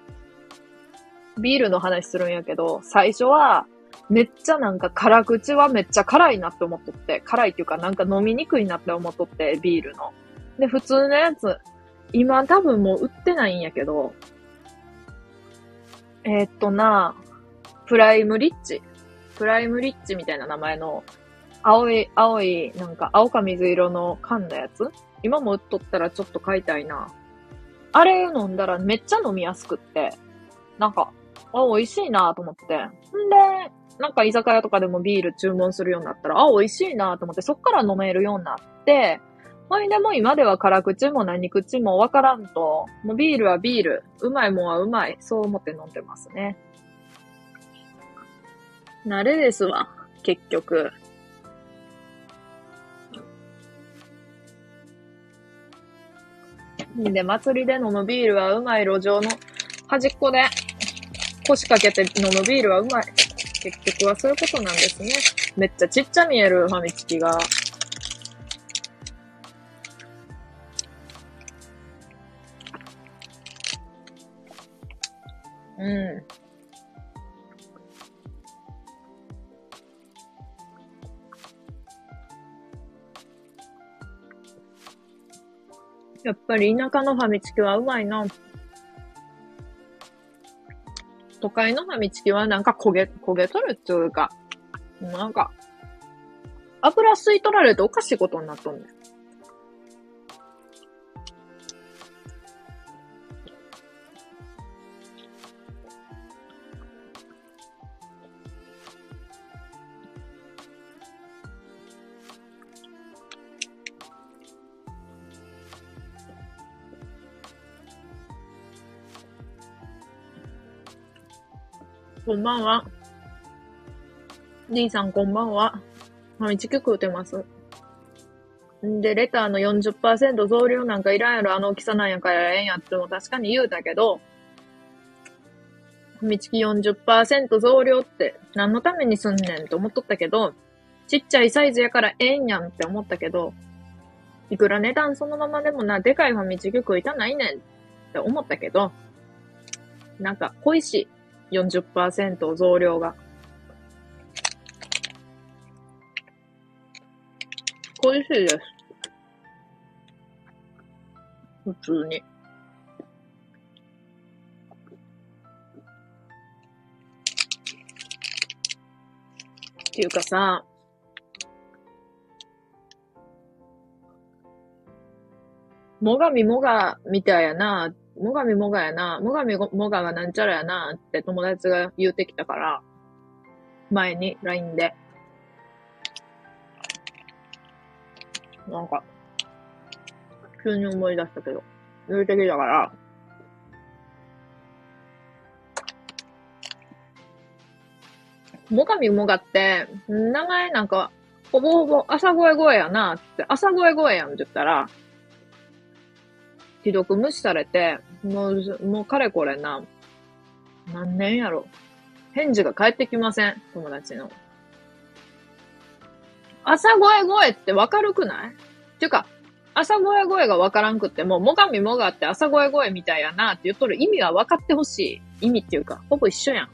ビールの話するんやけど、最初は、めっちゃなんか辛口はめっちゃ辛いなって思っとって、辛いっていうかなんか飲みにくいなって思っとって、ビールの。で、普通のやつ、今多分もう売ってないんやけど、えー、っとな、プライムリッチ。プライムリッチみたいな名前の、青い、青い、なんか青か水色の缶のやつ？今も売っとったらちょっと買いたいな。あれ飲んだらめっちゃ飲みやすくって、なんか、あ、美味しいなと思って。んで、なんか居酒屋とかでもビール注文するようになったら、あ、美味しいなと思って、そっから飲めるようになって、ほいでも今では辛口も何口もわからんと、もうビールはビール、うまいもんはうまい、そう思って飲んでますね。慣れですわ、結局。で、祭りで飲むビールはうまい路上の端っこで腰掛けて飲むビールはうまい。結局はそういうことなんですね。めっちゃちっちゃ見えるファミチキが。うん。やっぱり田舎のファミチキはうまいな。都会のファミチキはなんか焦げ、焦げとるっていうか、なんか、油吸い取られておかしいことになっとんねん。こんばんは。D さんこんばんは。ファミチキ食うてます。んで、レターの40%増量なんかいらんやろ、あの大きさなんやからええんやっても確かに言うたけど、ファミチキ40%増量って何のためにすんねんと思っとったけど、ちっちゃいサイズやからええんやんって思ったけど、いくら値段そのままでもな、でかいファミチキ食いたないねんって思ったけど、なんか恋しい。40%増量が。美味しいです。普通に。っていうかさ、もがみもがみたいやなもがみもがやな、もがみもががなんちゃらやなって友達が言うてきたから、前に LINE で。なんか、急に思い出したけど、言うてきたから、もがみもがって、名前なんか、ほぼほぼ朝声声やなって、朝声声やんって言ったら、ひどく無視されて、もう、もうかれこれな、何年やろ。返事が返ってきません。友達の。朝声声ってわかるくない？っていうか、朝声声がわからんくっても、もがみもがって朝声声みたいやなって言っとる意味は分かってほしい。意味っていうか、ほぼ一緒やん。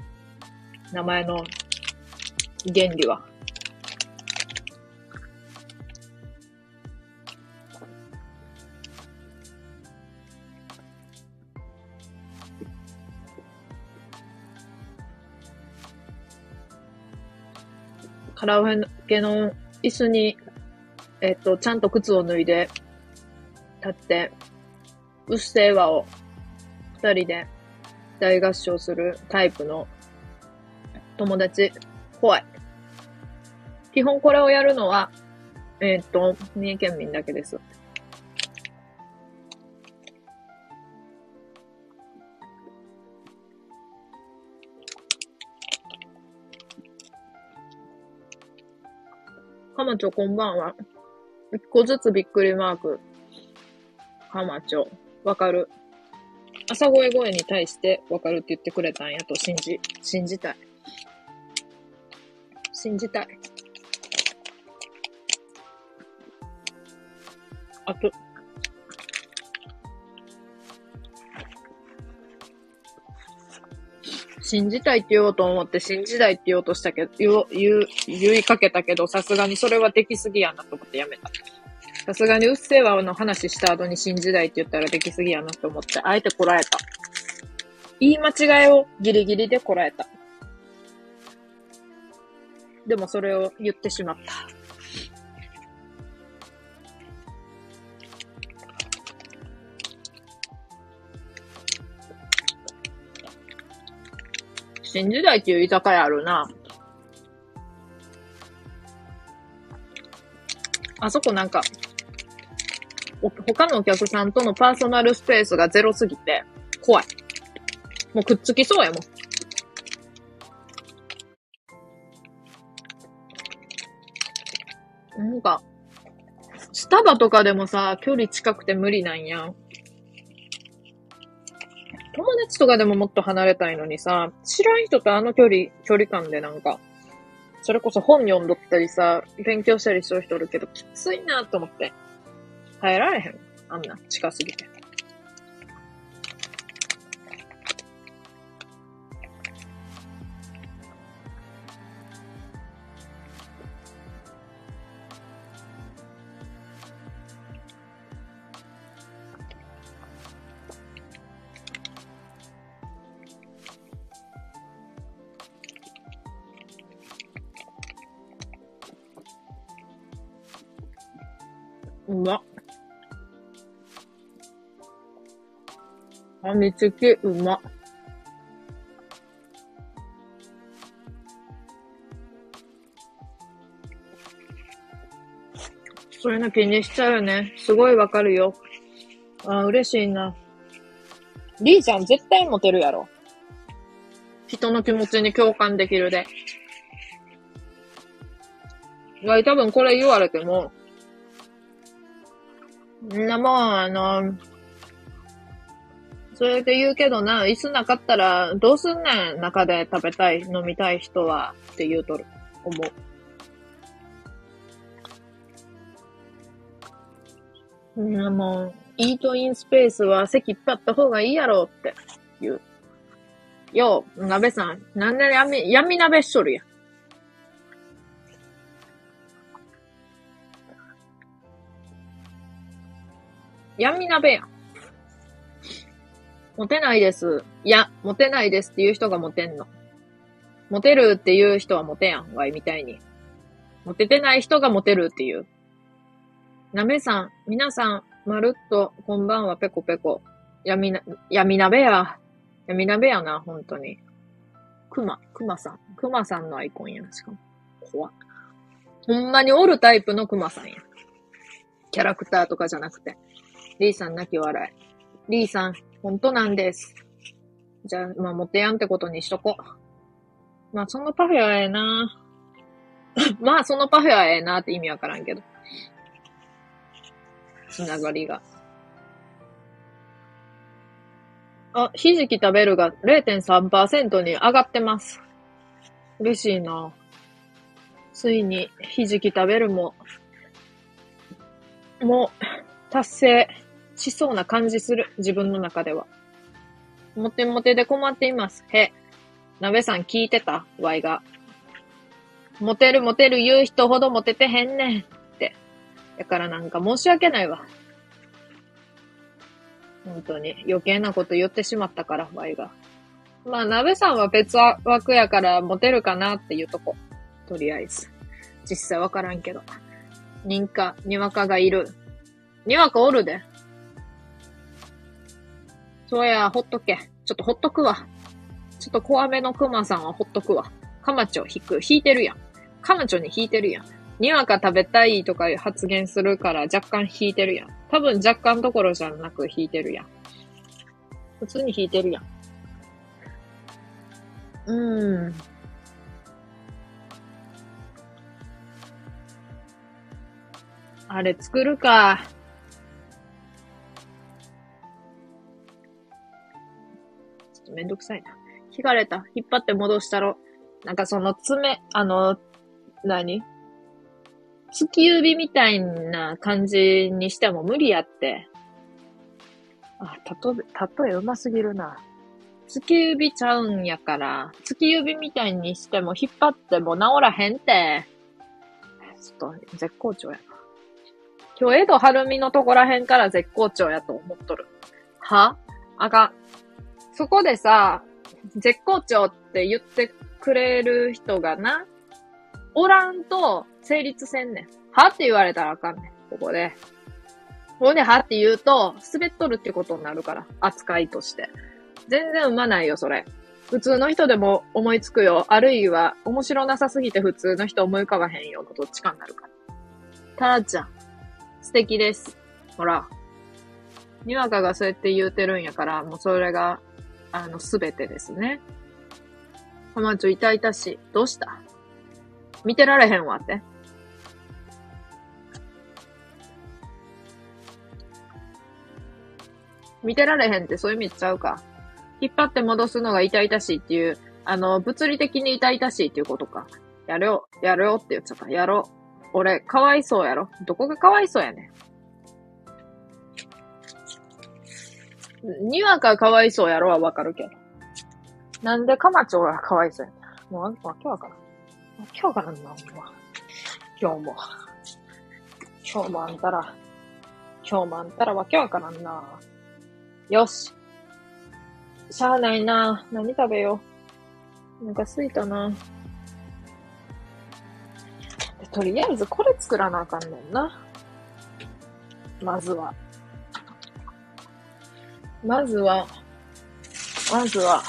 名前の原理は。カラオケの椅子に、えっと、ちゃんと靴を脱いで、立って、うっせぇわを二人で大合唱するタイプの友達、怖い。基本これをやるのは、えっ、と、三重県民だけです。かまちょこんばんは。一個ずつびっくりマーク。かまちょ。わかる。朝声声に対してわかるって言ってくれたんやと信じ、信じたい。信じたい。あと、信じたいって言おうと思って信じたいって言おうとしたけど、言う、言、言いかけたけど、さすがにそれはできすぎやなと思ってやめた。さすがにうっせぇわの話した後に信じたいって言ったらできすぎやなと思って、あえてこらえた。言い間違いをギリギリでこらえた。でもそれを言ってしまった。新時代っていう居酒屋あるな。あそこなんか、他のお客さんとのパーソナルスペースがゼロすぎて、怖い。もうくっつきそうやもん。なんか、スタバとかでもさ、距離近くて無理なんや。友達とかでももっと離れたいのにさ、知らん人とあの距離、距離感でなんか、それこそ本読んどったりさ、勉強したりする人おるけど、きついなと思って。耐えられへん。あんな、近すぎて。うま。あみつき、うま。そういうの気にしちゃうよね。すごいわかるよ。あ、嬉しいな。リーちゃん絶対モテるやろ。人の気持ちに共感できるで。わい、多分これ言われても、んなもん、あの、それで言うけどな、椅子なかったら、どうすんねん、中で食べたい、飲みたい人は、って言うとる、思う。んなもん、イートインスペースは席いっぱいあった方がいいやろって言う。よう、鍋さん、なんで闇、闇鍋しとるやん。闇鍋やん。モテないです。いや、モテないですっていう人がモテんの。モテるっていう人はモテやん、ワイみたいに。モテてない人がモテるっていう。なめさん、皆さん、まるっと、こんばんは、ペコペコ。闇な、闇鍋や。闇鍋やな、ほんとに。くま、くまさん。くまさんのアイコンやん、しかも。怖ほんまにおるタイプのくまさんや。キャラクターとかじゃなくて。リーさん泣き笑い。リーさん、本当なんです。じゃあ、まあ、モテやんってことにしとこう。まあ、そのパフェはええな まあ、そのパフェはええなって意味わからんけど。つながりが。あ、ひじき食べるが0.3%に上がってます。嬉しいな。ついにひじき食べるも、もう達成しそうな感じする。自分の中では。モテモテで困っています。へ。鍋さん聞いてたワイが。モテるモテる言う人ほどモテてへんねんって。だからなんか申し訳ないわ。本当に余計なこと言ってしまったから、ワイが。まあ、鍋さんは別枠やからモテるかなっていうとこ。とりあえず。実際わからんけど。認可、にわかがいる。にわかおるで。そうや、ほっとけ。ちょっとほっとくわ。ちょっと怖めのクマさんはほっとくわ。カマチョ引く。引いてるやん。カマチョに引いてるやん。にわか食べたいとか発言するから若干引いてるやん。多分若干どころじゃなく引いてるやん。普通に引いてるやん。うーん。あれ作るか。めんどくさいな。引かれた。引っ張って戻したろ。なんかその爪、あの、何？突き指みたいな感じにしても無理やって。あ、たとえ、例えうますぎるな。突き指ちゃうんやから、突き指みたいにしても引っ張っても治らへんって。ちょっと絶好調やな。今日江戸晴美のとこら辺から絶好調やと思っとる。は？あかん。そこでさ、絶好調って言ってくれる人がな、おらんと成立せんねん。はって言われたらあかんねん。ここで。ほんで、はって言うと、滑っとるってことになるから。扱いとして。全然生まないよ、それ。普通の人でも思いつくよ。あるいは、面白なさすぎて普通の人思い浮かばへんよのどっちかになるから。タラちゃん。素敵です。ほら。にわかがそうやって言うてるんやから、もうそれが、あの、すべてですね。ハマチョ痛々しい。どうした？見てられへんわって。見てられへんってそういう意味ちゃうか。引っ張って戻すのが痛々しいっていう、あの、物理的に痛々しいっていうことか。やるよ、やるよって言っちゃった。やろう。俺、かわいそうやろ。どこがかわいそうやねん。にわかかわいそうやろはわかるけど。なんでかまちょがかわいそうや。もう、わけわからん。わけわからんな、ほんま。今日も。今日もあんたら、今日もあんたらわけわからんな。よし。しゃあないな。何食べよう。なんかすいたな。とりあえずこれ作らなあかんねんな。まずは。まずは、まずは、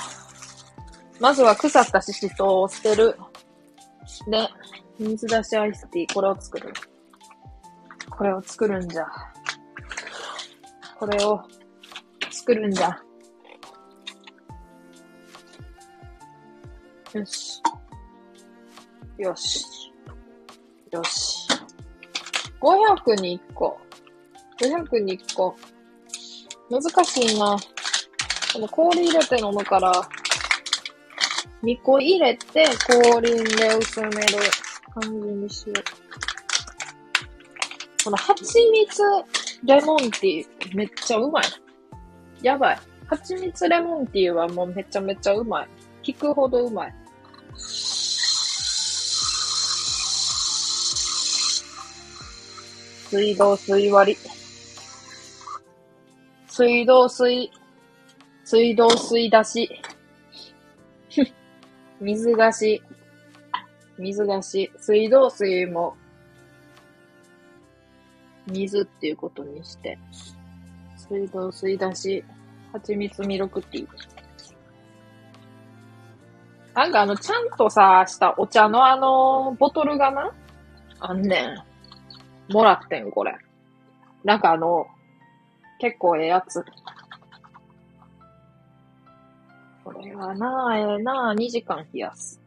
まずは腐ったししとうを捨てる。で、水出しアイスティー、これを作る。これを作るんじゃ。これを作るんじゃ。よし。よし。よし。500に1個。500に1個。難しいな。この氷入れて飲むから、2個入れて氷で薄める感じにしよう。この蜂蜜レモンティーめっちゃうまい。やばい。蜂蜜レモンティーはもうめちゃめちゃうまい。引くほどうまい。水道水割り。水道水、水道水出し。水出し。水出し。水道水も、水っていうことにして。水道水出し。蜂蜜ミルクティー。なんかあの、ちゃんとさ、したお茶のあの、ボトルがな、あんねん。もらってん、これ。なんかあの、結構ええやつ。これはなあ、ええなあ、2時間冷やす。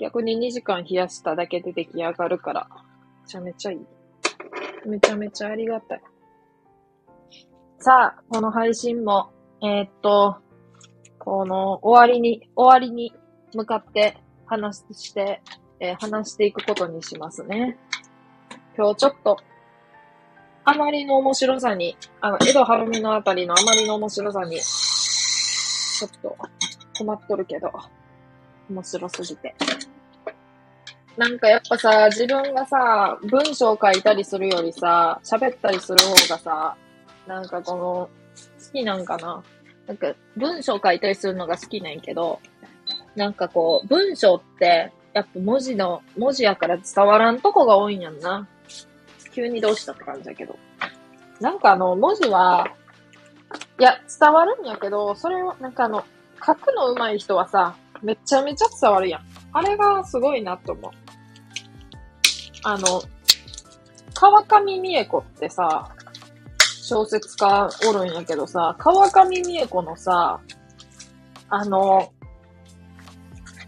逆に2時間冷やしただけで出来上がるから、めちゃめちゃいい。めちゃめちゃありがたい。さあ、この配信も、えー、っと、この終わりに、終わりに向かって話して、えー、話していくことにしますね。今日ちょっと、あまりの面白さに、あの、江戸晴美のあたりのあまりの面白さに、ちょっと困っとるけど、面白すぎて。なんかやっぱさ、自分がさ、文章書いたりするよりさ、喋ったりする方がさ、なんかこの、好きなんかな。なんか文章書いたりするのが好きなんやけど、なんかこう、文章って、やっぱ文字の、文字やから伝わらんとこが多いんやんな。急にどうしたって感じだけど。なんかあの、文字は、いや、伝わるんやけど、それは、なんかあの、書くの上手い人はさ、めちゃめちゃ伝わるやん。あれがすごいなと思う。あの、川上美恵子ってさ、小説家おるんやけどさ、川上美恵子のさ、あの、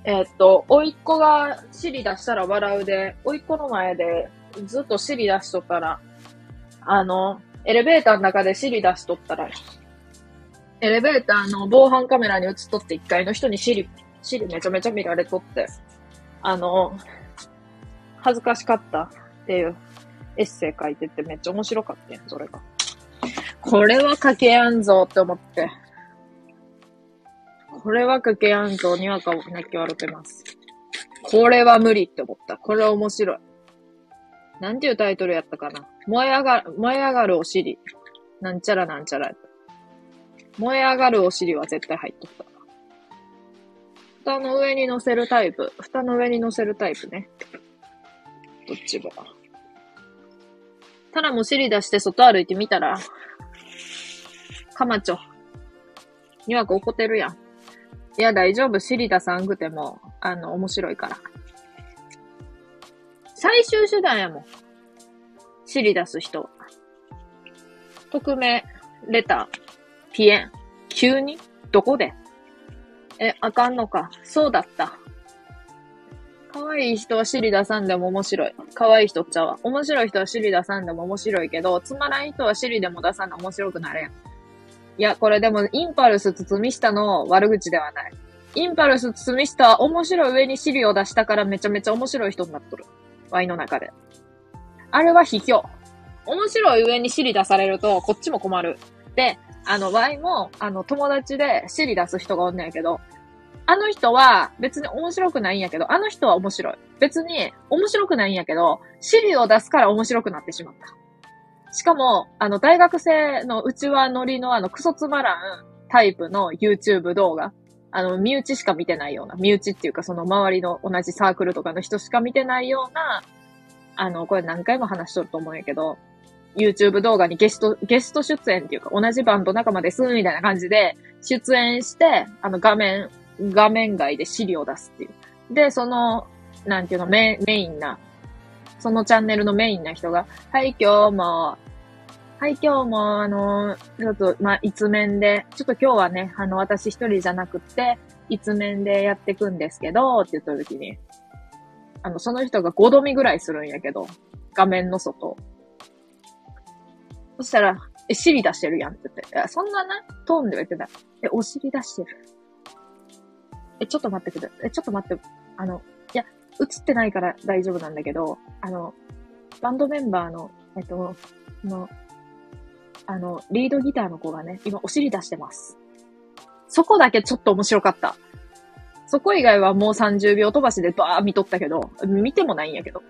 えー、っと、甥っ子が尻出したら笑うで、甥っ子の前でずっと尻出しとったら、あの、エレベーターの中で尻出しとったら、エレベーターの防犯カメラに映っとって1階の人に尻、尻めちゃめちゃ見られとって、あの、恥ずかしかったっていうエッセイ書いててめっちゃ面白かったやん、それが。これは書けやんぞって思って。これは書けやんぞ、にわかを泣き笑ってます。これは無理って思った。これは面白い。なんていうタイトルやったかな。燃え上がる、燃え上がるお尻。なんちゃらなんちゃらやった。燃え上がるお尻は絶対入っとった。蓋の上に乗せるタイプ。蓋の上に乗せるタイプね。どっちが。ただも尻出して外歩いてみたら、かまちょ。にわか怒ってるやん。いや、大丈夫。尻出さんくても、あの、面白いから。最終手段やもん。尻出す人は匿名、レター、ピエン。急に？どこで？え、あかんのか。そうだった。可愛い人は尻出さんでも面白い。可愛い人っちゃうわ。面白い人は尻出さんでも面白いけど、つまらん人は尻でも出さんで面白くなれん。いや、これでも、インパルス包み下の悪口ではない。インパルス包み下は面白い上に尻を出したからめちゃめちゃ面白い人になっとる。ワイの中で。あれは卑怯。面白い上に尻出されると、こっちも困る。で、あの、ワイも、あの、友達で尻出す人がおんねんけど、あの人は別に面白くないんやけど、あの人は面白い。別に面白くないんやけど、尻を出すから面白くなってしまった。しかも、あの、大学生の内輪乗りのあの、クソつまらんタイプの YouTube 動画。あの、身内しか見てないような、身内っていうかその周りの同じサークルとかの人しか見てないような、あの、これ何回も話しとると思うんやけど、YouTube 動画にゲスト、ゲスト出演っていうか、同じバンド仲間です、みたいな感じで、出演して、あの、画面、画面外で資料を出すっていう。で、その、なんていうの、メメインな、そのチャンネルのメインな人が、はい、今日も、はい、今日も、あの、ちょっと、まあ、一面で、ちょっと今日はね、あの、私一人じゃなくて、一面でやっていくんですけど、って言った時に、あの、その人が5度見ぐらいするんやけど、画面の外。そしたら、え、尻出してるやんって言って。いや、そんなな、トーンで言ってた。え、お尻出してる。え、ちょっと待ってくれ。え、ちょっと待って。あの、いや、映ってないから大丈夫なんだけど、あの、バンドメンバーの、えっと、の、あの、リードギターの子がね、今お尻出してます。そこだけちょっと面白かった。そこ以外はもう30秒飛ばしでバー見とったけど、見てもないんやけど。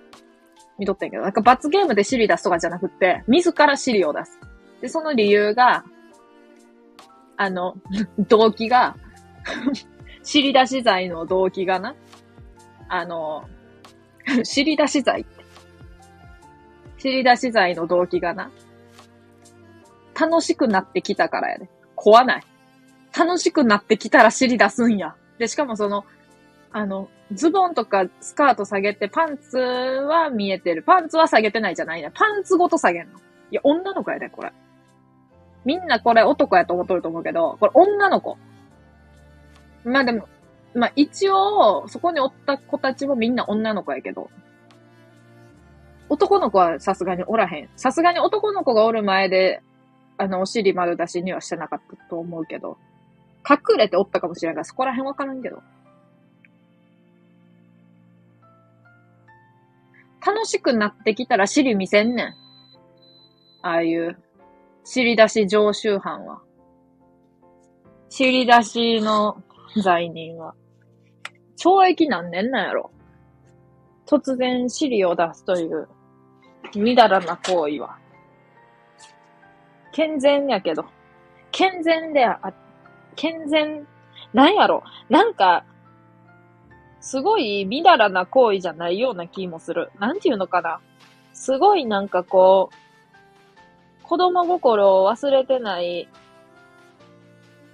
見とったんやけど、なんか罰ゲームで尻出すとかじゃなくて、自ら尻を出す。で、その理由が、あの、動機が 尻出し剤の動機がな、あの、尻出し剤って。尻出し剤の動機がな、楽しくなってきたからやで。怖ない。楽しくなってきたら尻出すんや。で、しかもその、あの、ズボンとかスカート下げて、パンツは見えてる。パンツは下げてないじゃないね。パンツごと下げんの。いや、女の子やで、これ。みんなこれ男やと思っとると思うけど、これ女の子。まあでも、まあ一応、そこにおった子たちもみんな女の子やけど、男の子はさすがにおらへん。さすがに男の子がおる前で、あの、お尻丸出しにはしてなかったと思うけど、隠れておったかもしれんが、そこら辺わからんけど。楽しくなってきたら尻見せんねん。ああいう、尻出し常習犯は。尻出しの罪人は。懲役何年なんやろ突然尻を出すという、みだらな行為は。健全やけど。健全であ、健全、なんやろなんか、すごいみだらな行為じゃないような気もする。なんていうのかな。すごいなんかこう、子供心を忘れてない、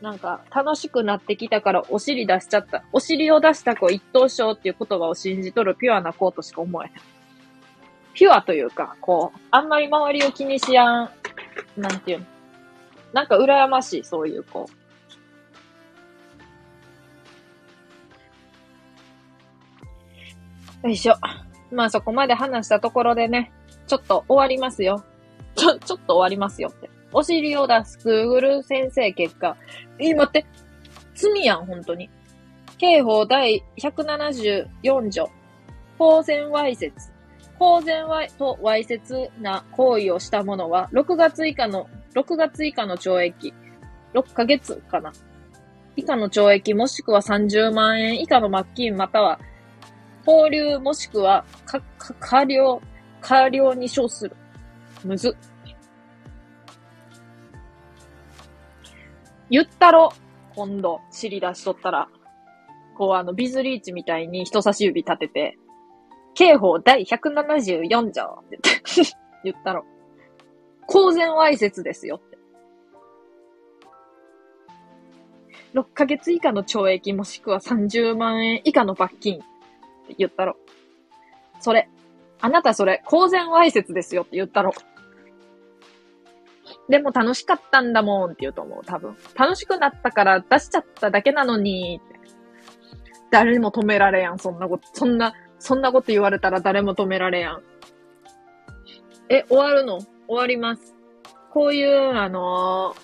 なんか楽しくなってきたからお尻出しちゃった。お尻を出した子一等賞っていう言葉を信じとるピュアな子としか思えへん。ピュアというか、こう、あんまり周りを気にしやん、なんていうの？なんか羨ましい、そういう子。よいしょ。まあそこまで話したところでね、ちょっと終わりますよ。ちょ、ちょっと終わりますよって。お尻を出す Google 先生結果。え、待って。罪やん、本当に。刑法第174条。公然わいせつ。公然わいとわいせつな行為をした者は、6月以下の、6月以下の懲役。6ヶ月かな。以下の懲役もしくは30万円以下の罰金または交流もしくは、か、か、過料、過料に処する。むず。言ったろ今度、尻出しとったら。こうあの、ビズリーチみたいに人差し指立てて、刑法第174条って言っ、たろ。公然わいせつですよって。6ヶ月以下の懲役もしくは30万円以下の罰金って言ったろ。それ。あなたそれ、公然わいせつですよって言ったろ。でも楽しかったんだもんって言うと思う、多分。楽しくなったから出しちゃっただけなのに、誰にも止められやん、そんなこと、そんな、そんなこと言われたら誰も止められやん。え、終わるの？終わります。こういう、あの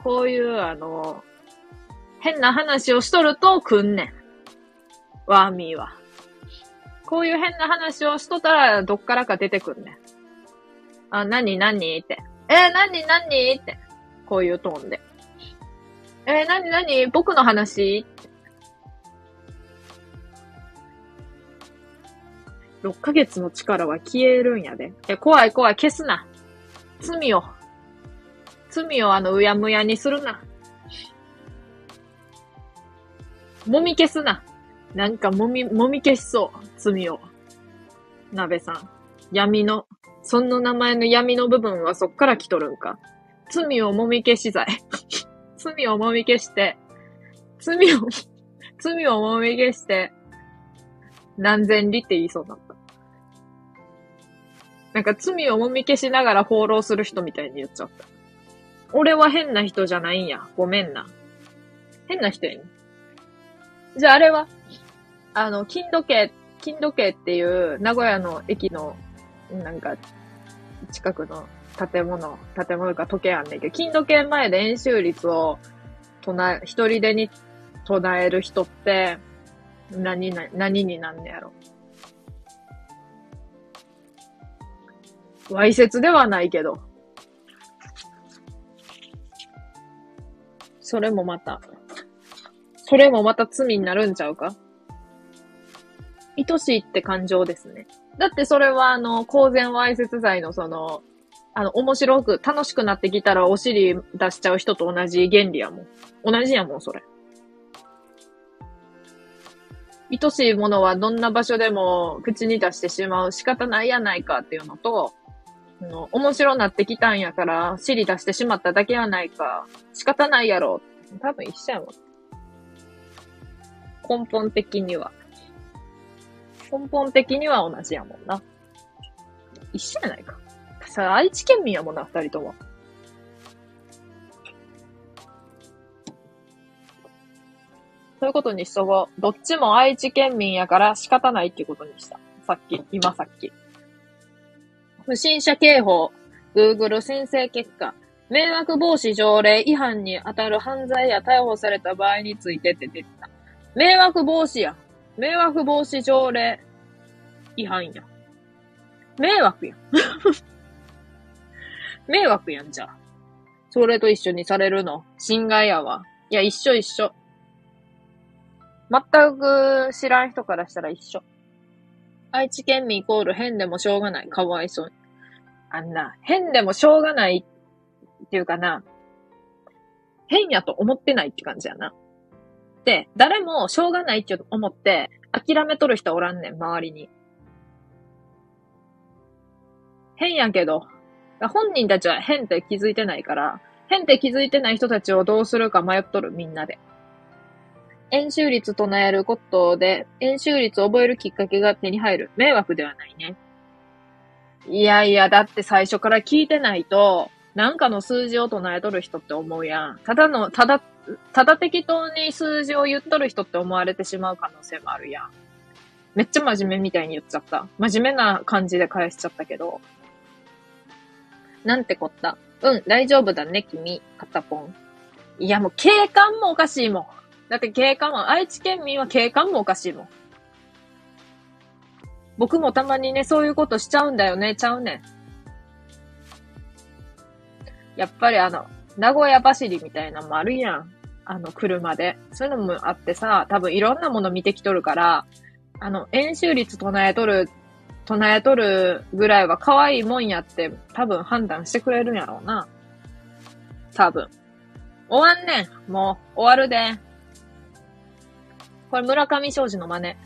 ー、こういう、あのー、変な話をしとると来んねん。ワーミーは。こういう変な話をしとったら、どっからか出てくるねん。あ、なになにって。えー、なになにって。こういうトーンで。えー、なになに僕の話？6ヶ月の力は消えるんやで。え、怖い怖い、消すな。罪を。罪をあの、うやむやにするな。もみ消すな。なんかもみ、もみ消しそう。罪を。鍋さん。闇の、その名前の闇の部分はそっから来とるんか。罪をもみ消し罪。罪をもみ消して、罪を、罪をもみ消して、何千里って言いそうだった。なんか罪をもみ消しながら放浪する人みたいに言っちゃった。俺は変な人じゃないんや。ごめんな。変な人やん。じゃああれはあの、金時計、金時計っていう名古屋の駅の、なんか、近くの建物、建物か時計あんねんけど、金時計前で演習率を唱え、一人でに唱える人って、何、何になんねやろ。わいせつではないけど。それもまた、それもまた罪になるんちゃうか？愛しいって感情ですね。だってそれはあの、公然わいせつ罪のその、あの、面白く、楽しくなってきたらお尻出しちゃう人と同じ原理やもん。同じやもん、それ。愛しいものはどんな場所でも口に出してしまう仕方ないやないかっていうのと、の面白なってきたんやから、尻出してしまっただけやないか。仕方ないやろ。多分一緒やもん。根本的には。根本的には同じやもんな。一緒やないか。さ、愛知県民やもんな、二人とも。そういうことにしとこう。どっちも愛知県民やから仕方ないってことにした。さっき、今さっき。不審者警報、Google 申請結果、迷惑防止条例違反に当たる犯罪や逮捕された場合についてって出てた。迷惑防止や。迷惑防止条例違反や。迷惑やん。迷惑やん、じゃ。それと一緒にされるの？侵害やわ。いや、一緒一緒。全く知らん人からしたら一緒。愛知県民イコール変でもしょうがない。かわいそうに。あんな、変でもしょうがないっていうかな。変やと思ってないって感じやな。で、誰もしょうがないって思って諦めとる人おらんねん、周りに。変やけど、本人たちは変って気づいてないから、変って気づいてない人たちをどうするか迷っとる、みんなで。演習率唱えることで、演習率を覚えるきっかけが手に入る。迷惑ではないね。いやいや、だって最初から聞いてないと、なんかの数字を唱えとる人って思うやん。ただの、ただ、ただ適当に数字を言っとる人って思われてしまう可能性もあるやん。めっちゃ真面目みたいに言っちゃった。真面目な感じで返しちゃったけど。なんてこった。うん、大丈夫だね、君。片ポン。いや、もう景観もおかしいもん。だって景観も、愛知県民は景観もおかしいもん。僕もたまにね、そういうことしちゃうんだよね、ちゃうねん。やっぱりあの、名古屋走りみたいなのもあるやん。あの、車で。そういうのもあってさ、多分いろんなもの見てきとるから、あの、演習率唱えとる、唱えとるぐらいは可愛いもんやって多分判断してくれるんやろうな。多分。終わんねん。もう、終わるで。これ村上正司の真似。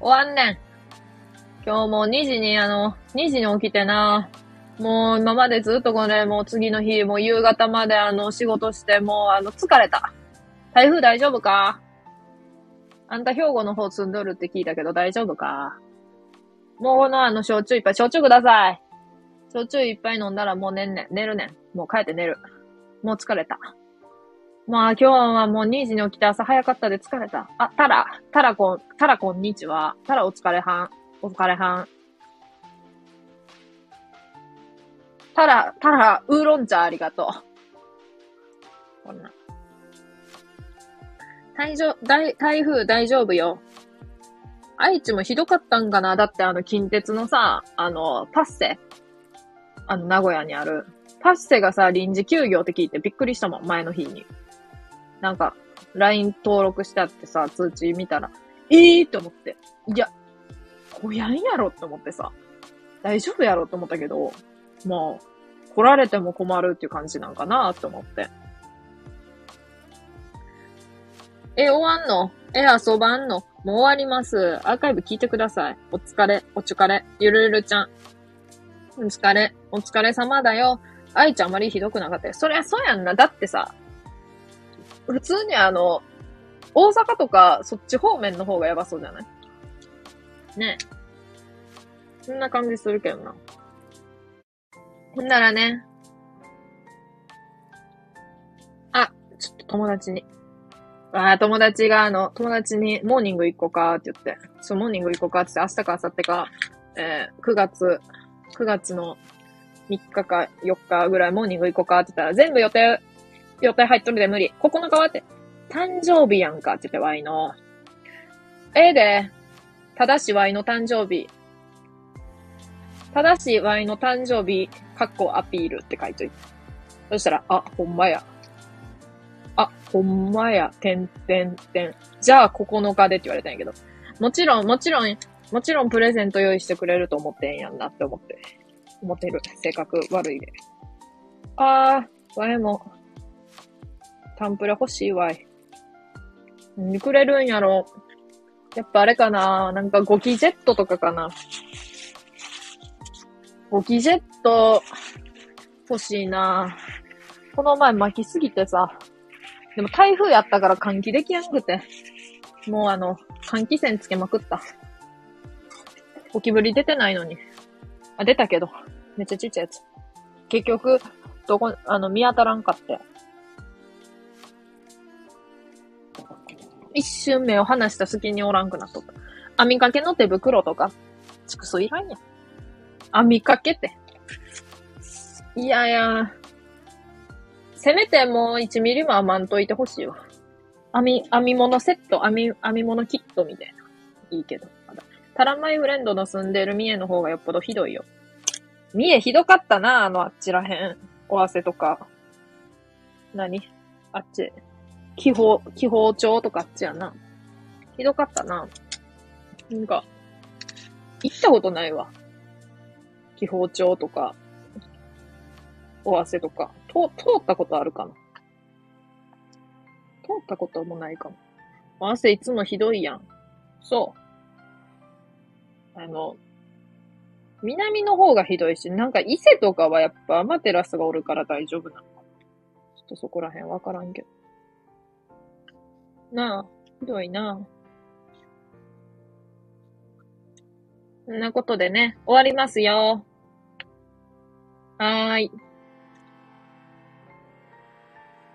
終わんねん。今日も2時にあの、2時に起きてな。もう今までずっとこれ、もう次の日、もう夕方まであの仕事して、もうあの疲れた。台風大丈夫か？あんた兵庫の方積んどるって聞いたけど大丈夫か？もうこのあの焼酎いっぱい、焼酎ください。焼酎いっぱい飲んだらもう寝んねん。寝るねん。もう帰って寝る。もう疲れた。まあ今日はもう2時に起きて朝早かったで疲れた。あ、たら、たらこん、たらこんにちは。たらお疲れはん。お疲れはん。たら、たら、ウーロン茶ありがとう。こんな。台上、台、台風大丈夫よ。愛知もひどかったんかな？だってあの近鉄のさ、あの、パッセ。あの、名古屋にある。パッセがさ、臨時休業って聞いてびっくりしたもん、前の日に。なんか、LINE 登録してあってさ、通知見たら、ええー、って思って。いや、こやんやろって思ってさ、大丈夫やろって思ったけど、もう、来られても困るっていう感じなんかなって思って。え、終わんの？え、遊ばんの？もう終わります。アーカイブ聞いてください。お疲れ、お疲れ、ゆるゆるちゃん。お疲れ、お疲れ様だよ。愛ちゃんあまりひどくなかったよ。そりゃそうやんな。だってさ、普通にあの、大阪とかそっち方面の方がやばそうじゃない？ねえそんな感じするけどな。ほんならね。あ、ちょっと友達に。ああ友達があの、友達にモーニング行こうかって言って。そう、モーニング行こうかって言って、明日か明後日か、えー、9月、9月の3日か4日ぐらいモーニング行こうかって言ったら、全部予定、予定入っとるで無理。9日はって、誕生日やんかって言って、ワイの。ええで、ただしワイの誕生日。ただしワイの誕生日、かっこアピールって書いといて。そしたら、あ、ほんまや。あ、ほんまや、てんてんてん。じゃあ9日でって言われたんやけど。もちろん、もちろん、もちろんプレゼント用意してくれると思ってんやんなって思って。思ってる。性格悪いで。あー、わいも、タンプレ欲しいわい。何くれるんやろ。やっぱあれかななんかゴキジェットとかかな。ゴキジェット欲しいなこの前巻きすぎてさ。でも台風やったから換気できやんくて。もうあの、換気扇つけまくった。ゴキブリ出てないのに。あ、出たけど。めっちゃちっちゃいやつ。結局、どこ、あの、見当たらんかって。一瞬目を離した隙におらんくなっとった。網掛けの手袋とか、ちくそいらんやん。網掛けって。いやいや、せめてもう1ミリも余んといてほしいわ。編み、編み物セット、編み、編み物キットみたいな。いいけど、まだ。タラマイフレンドの住んでる三重の方がよっぽどひどいよ。三重ひどかったな、あのあっちらへん。尾鷲とか。何？あっち。気泡、気泡町とかっちやな。ひどかったな。なんか、行ったことないわ。気泡町とか、尾鷲とか。と、通ったことあるかな。通ったこともないかも。尾鷲いつもひどいやん。そう。あの、南の方がひどいし、なんか伊勢とかはやっぱアマテラスがおるから大丈夫なのかな。ちょっとそこら辺わからんけど。なあ、ひどいなあ。そんなことでね、終わりますよ。はーい。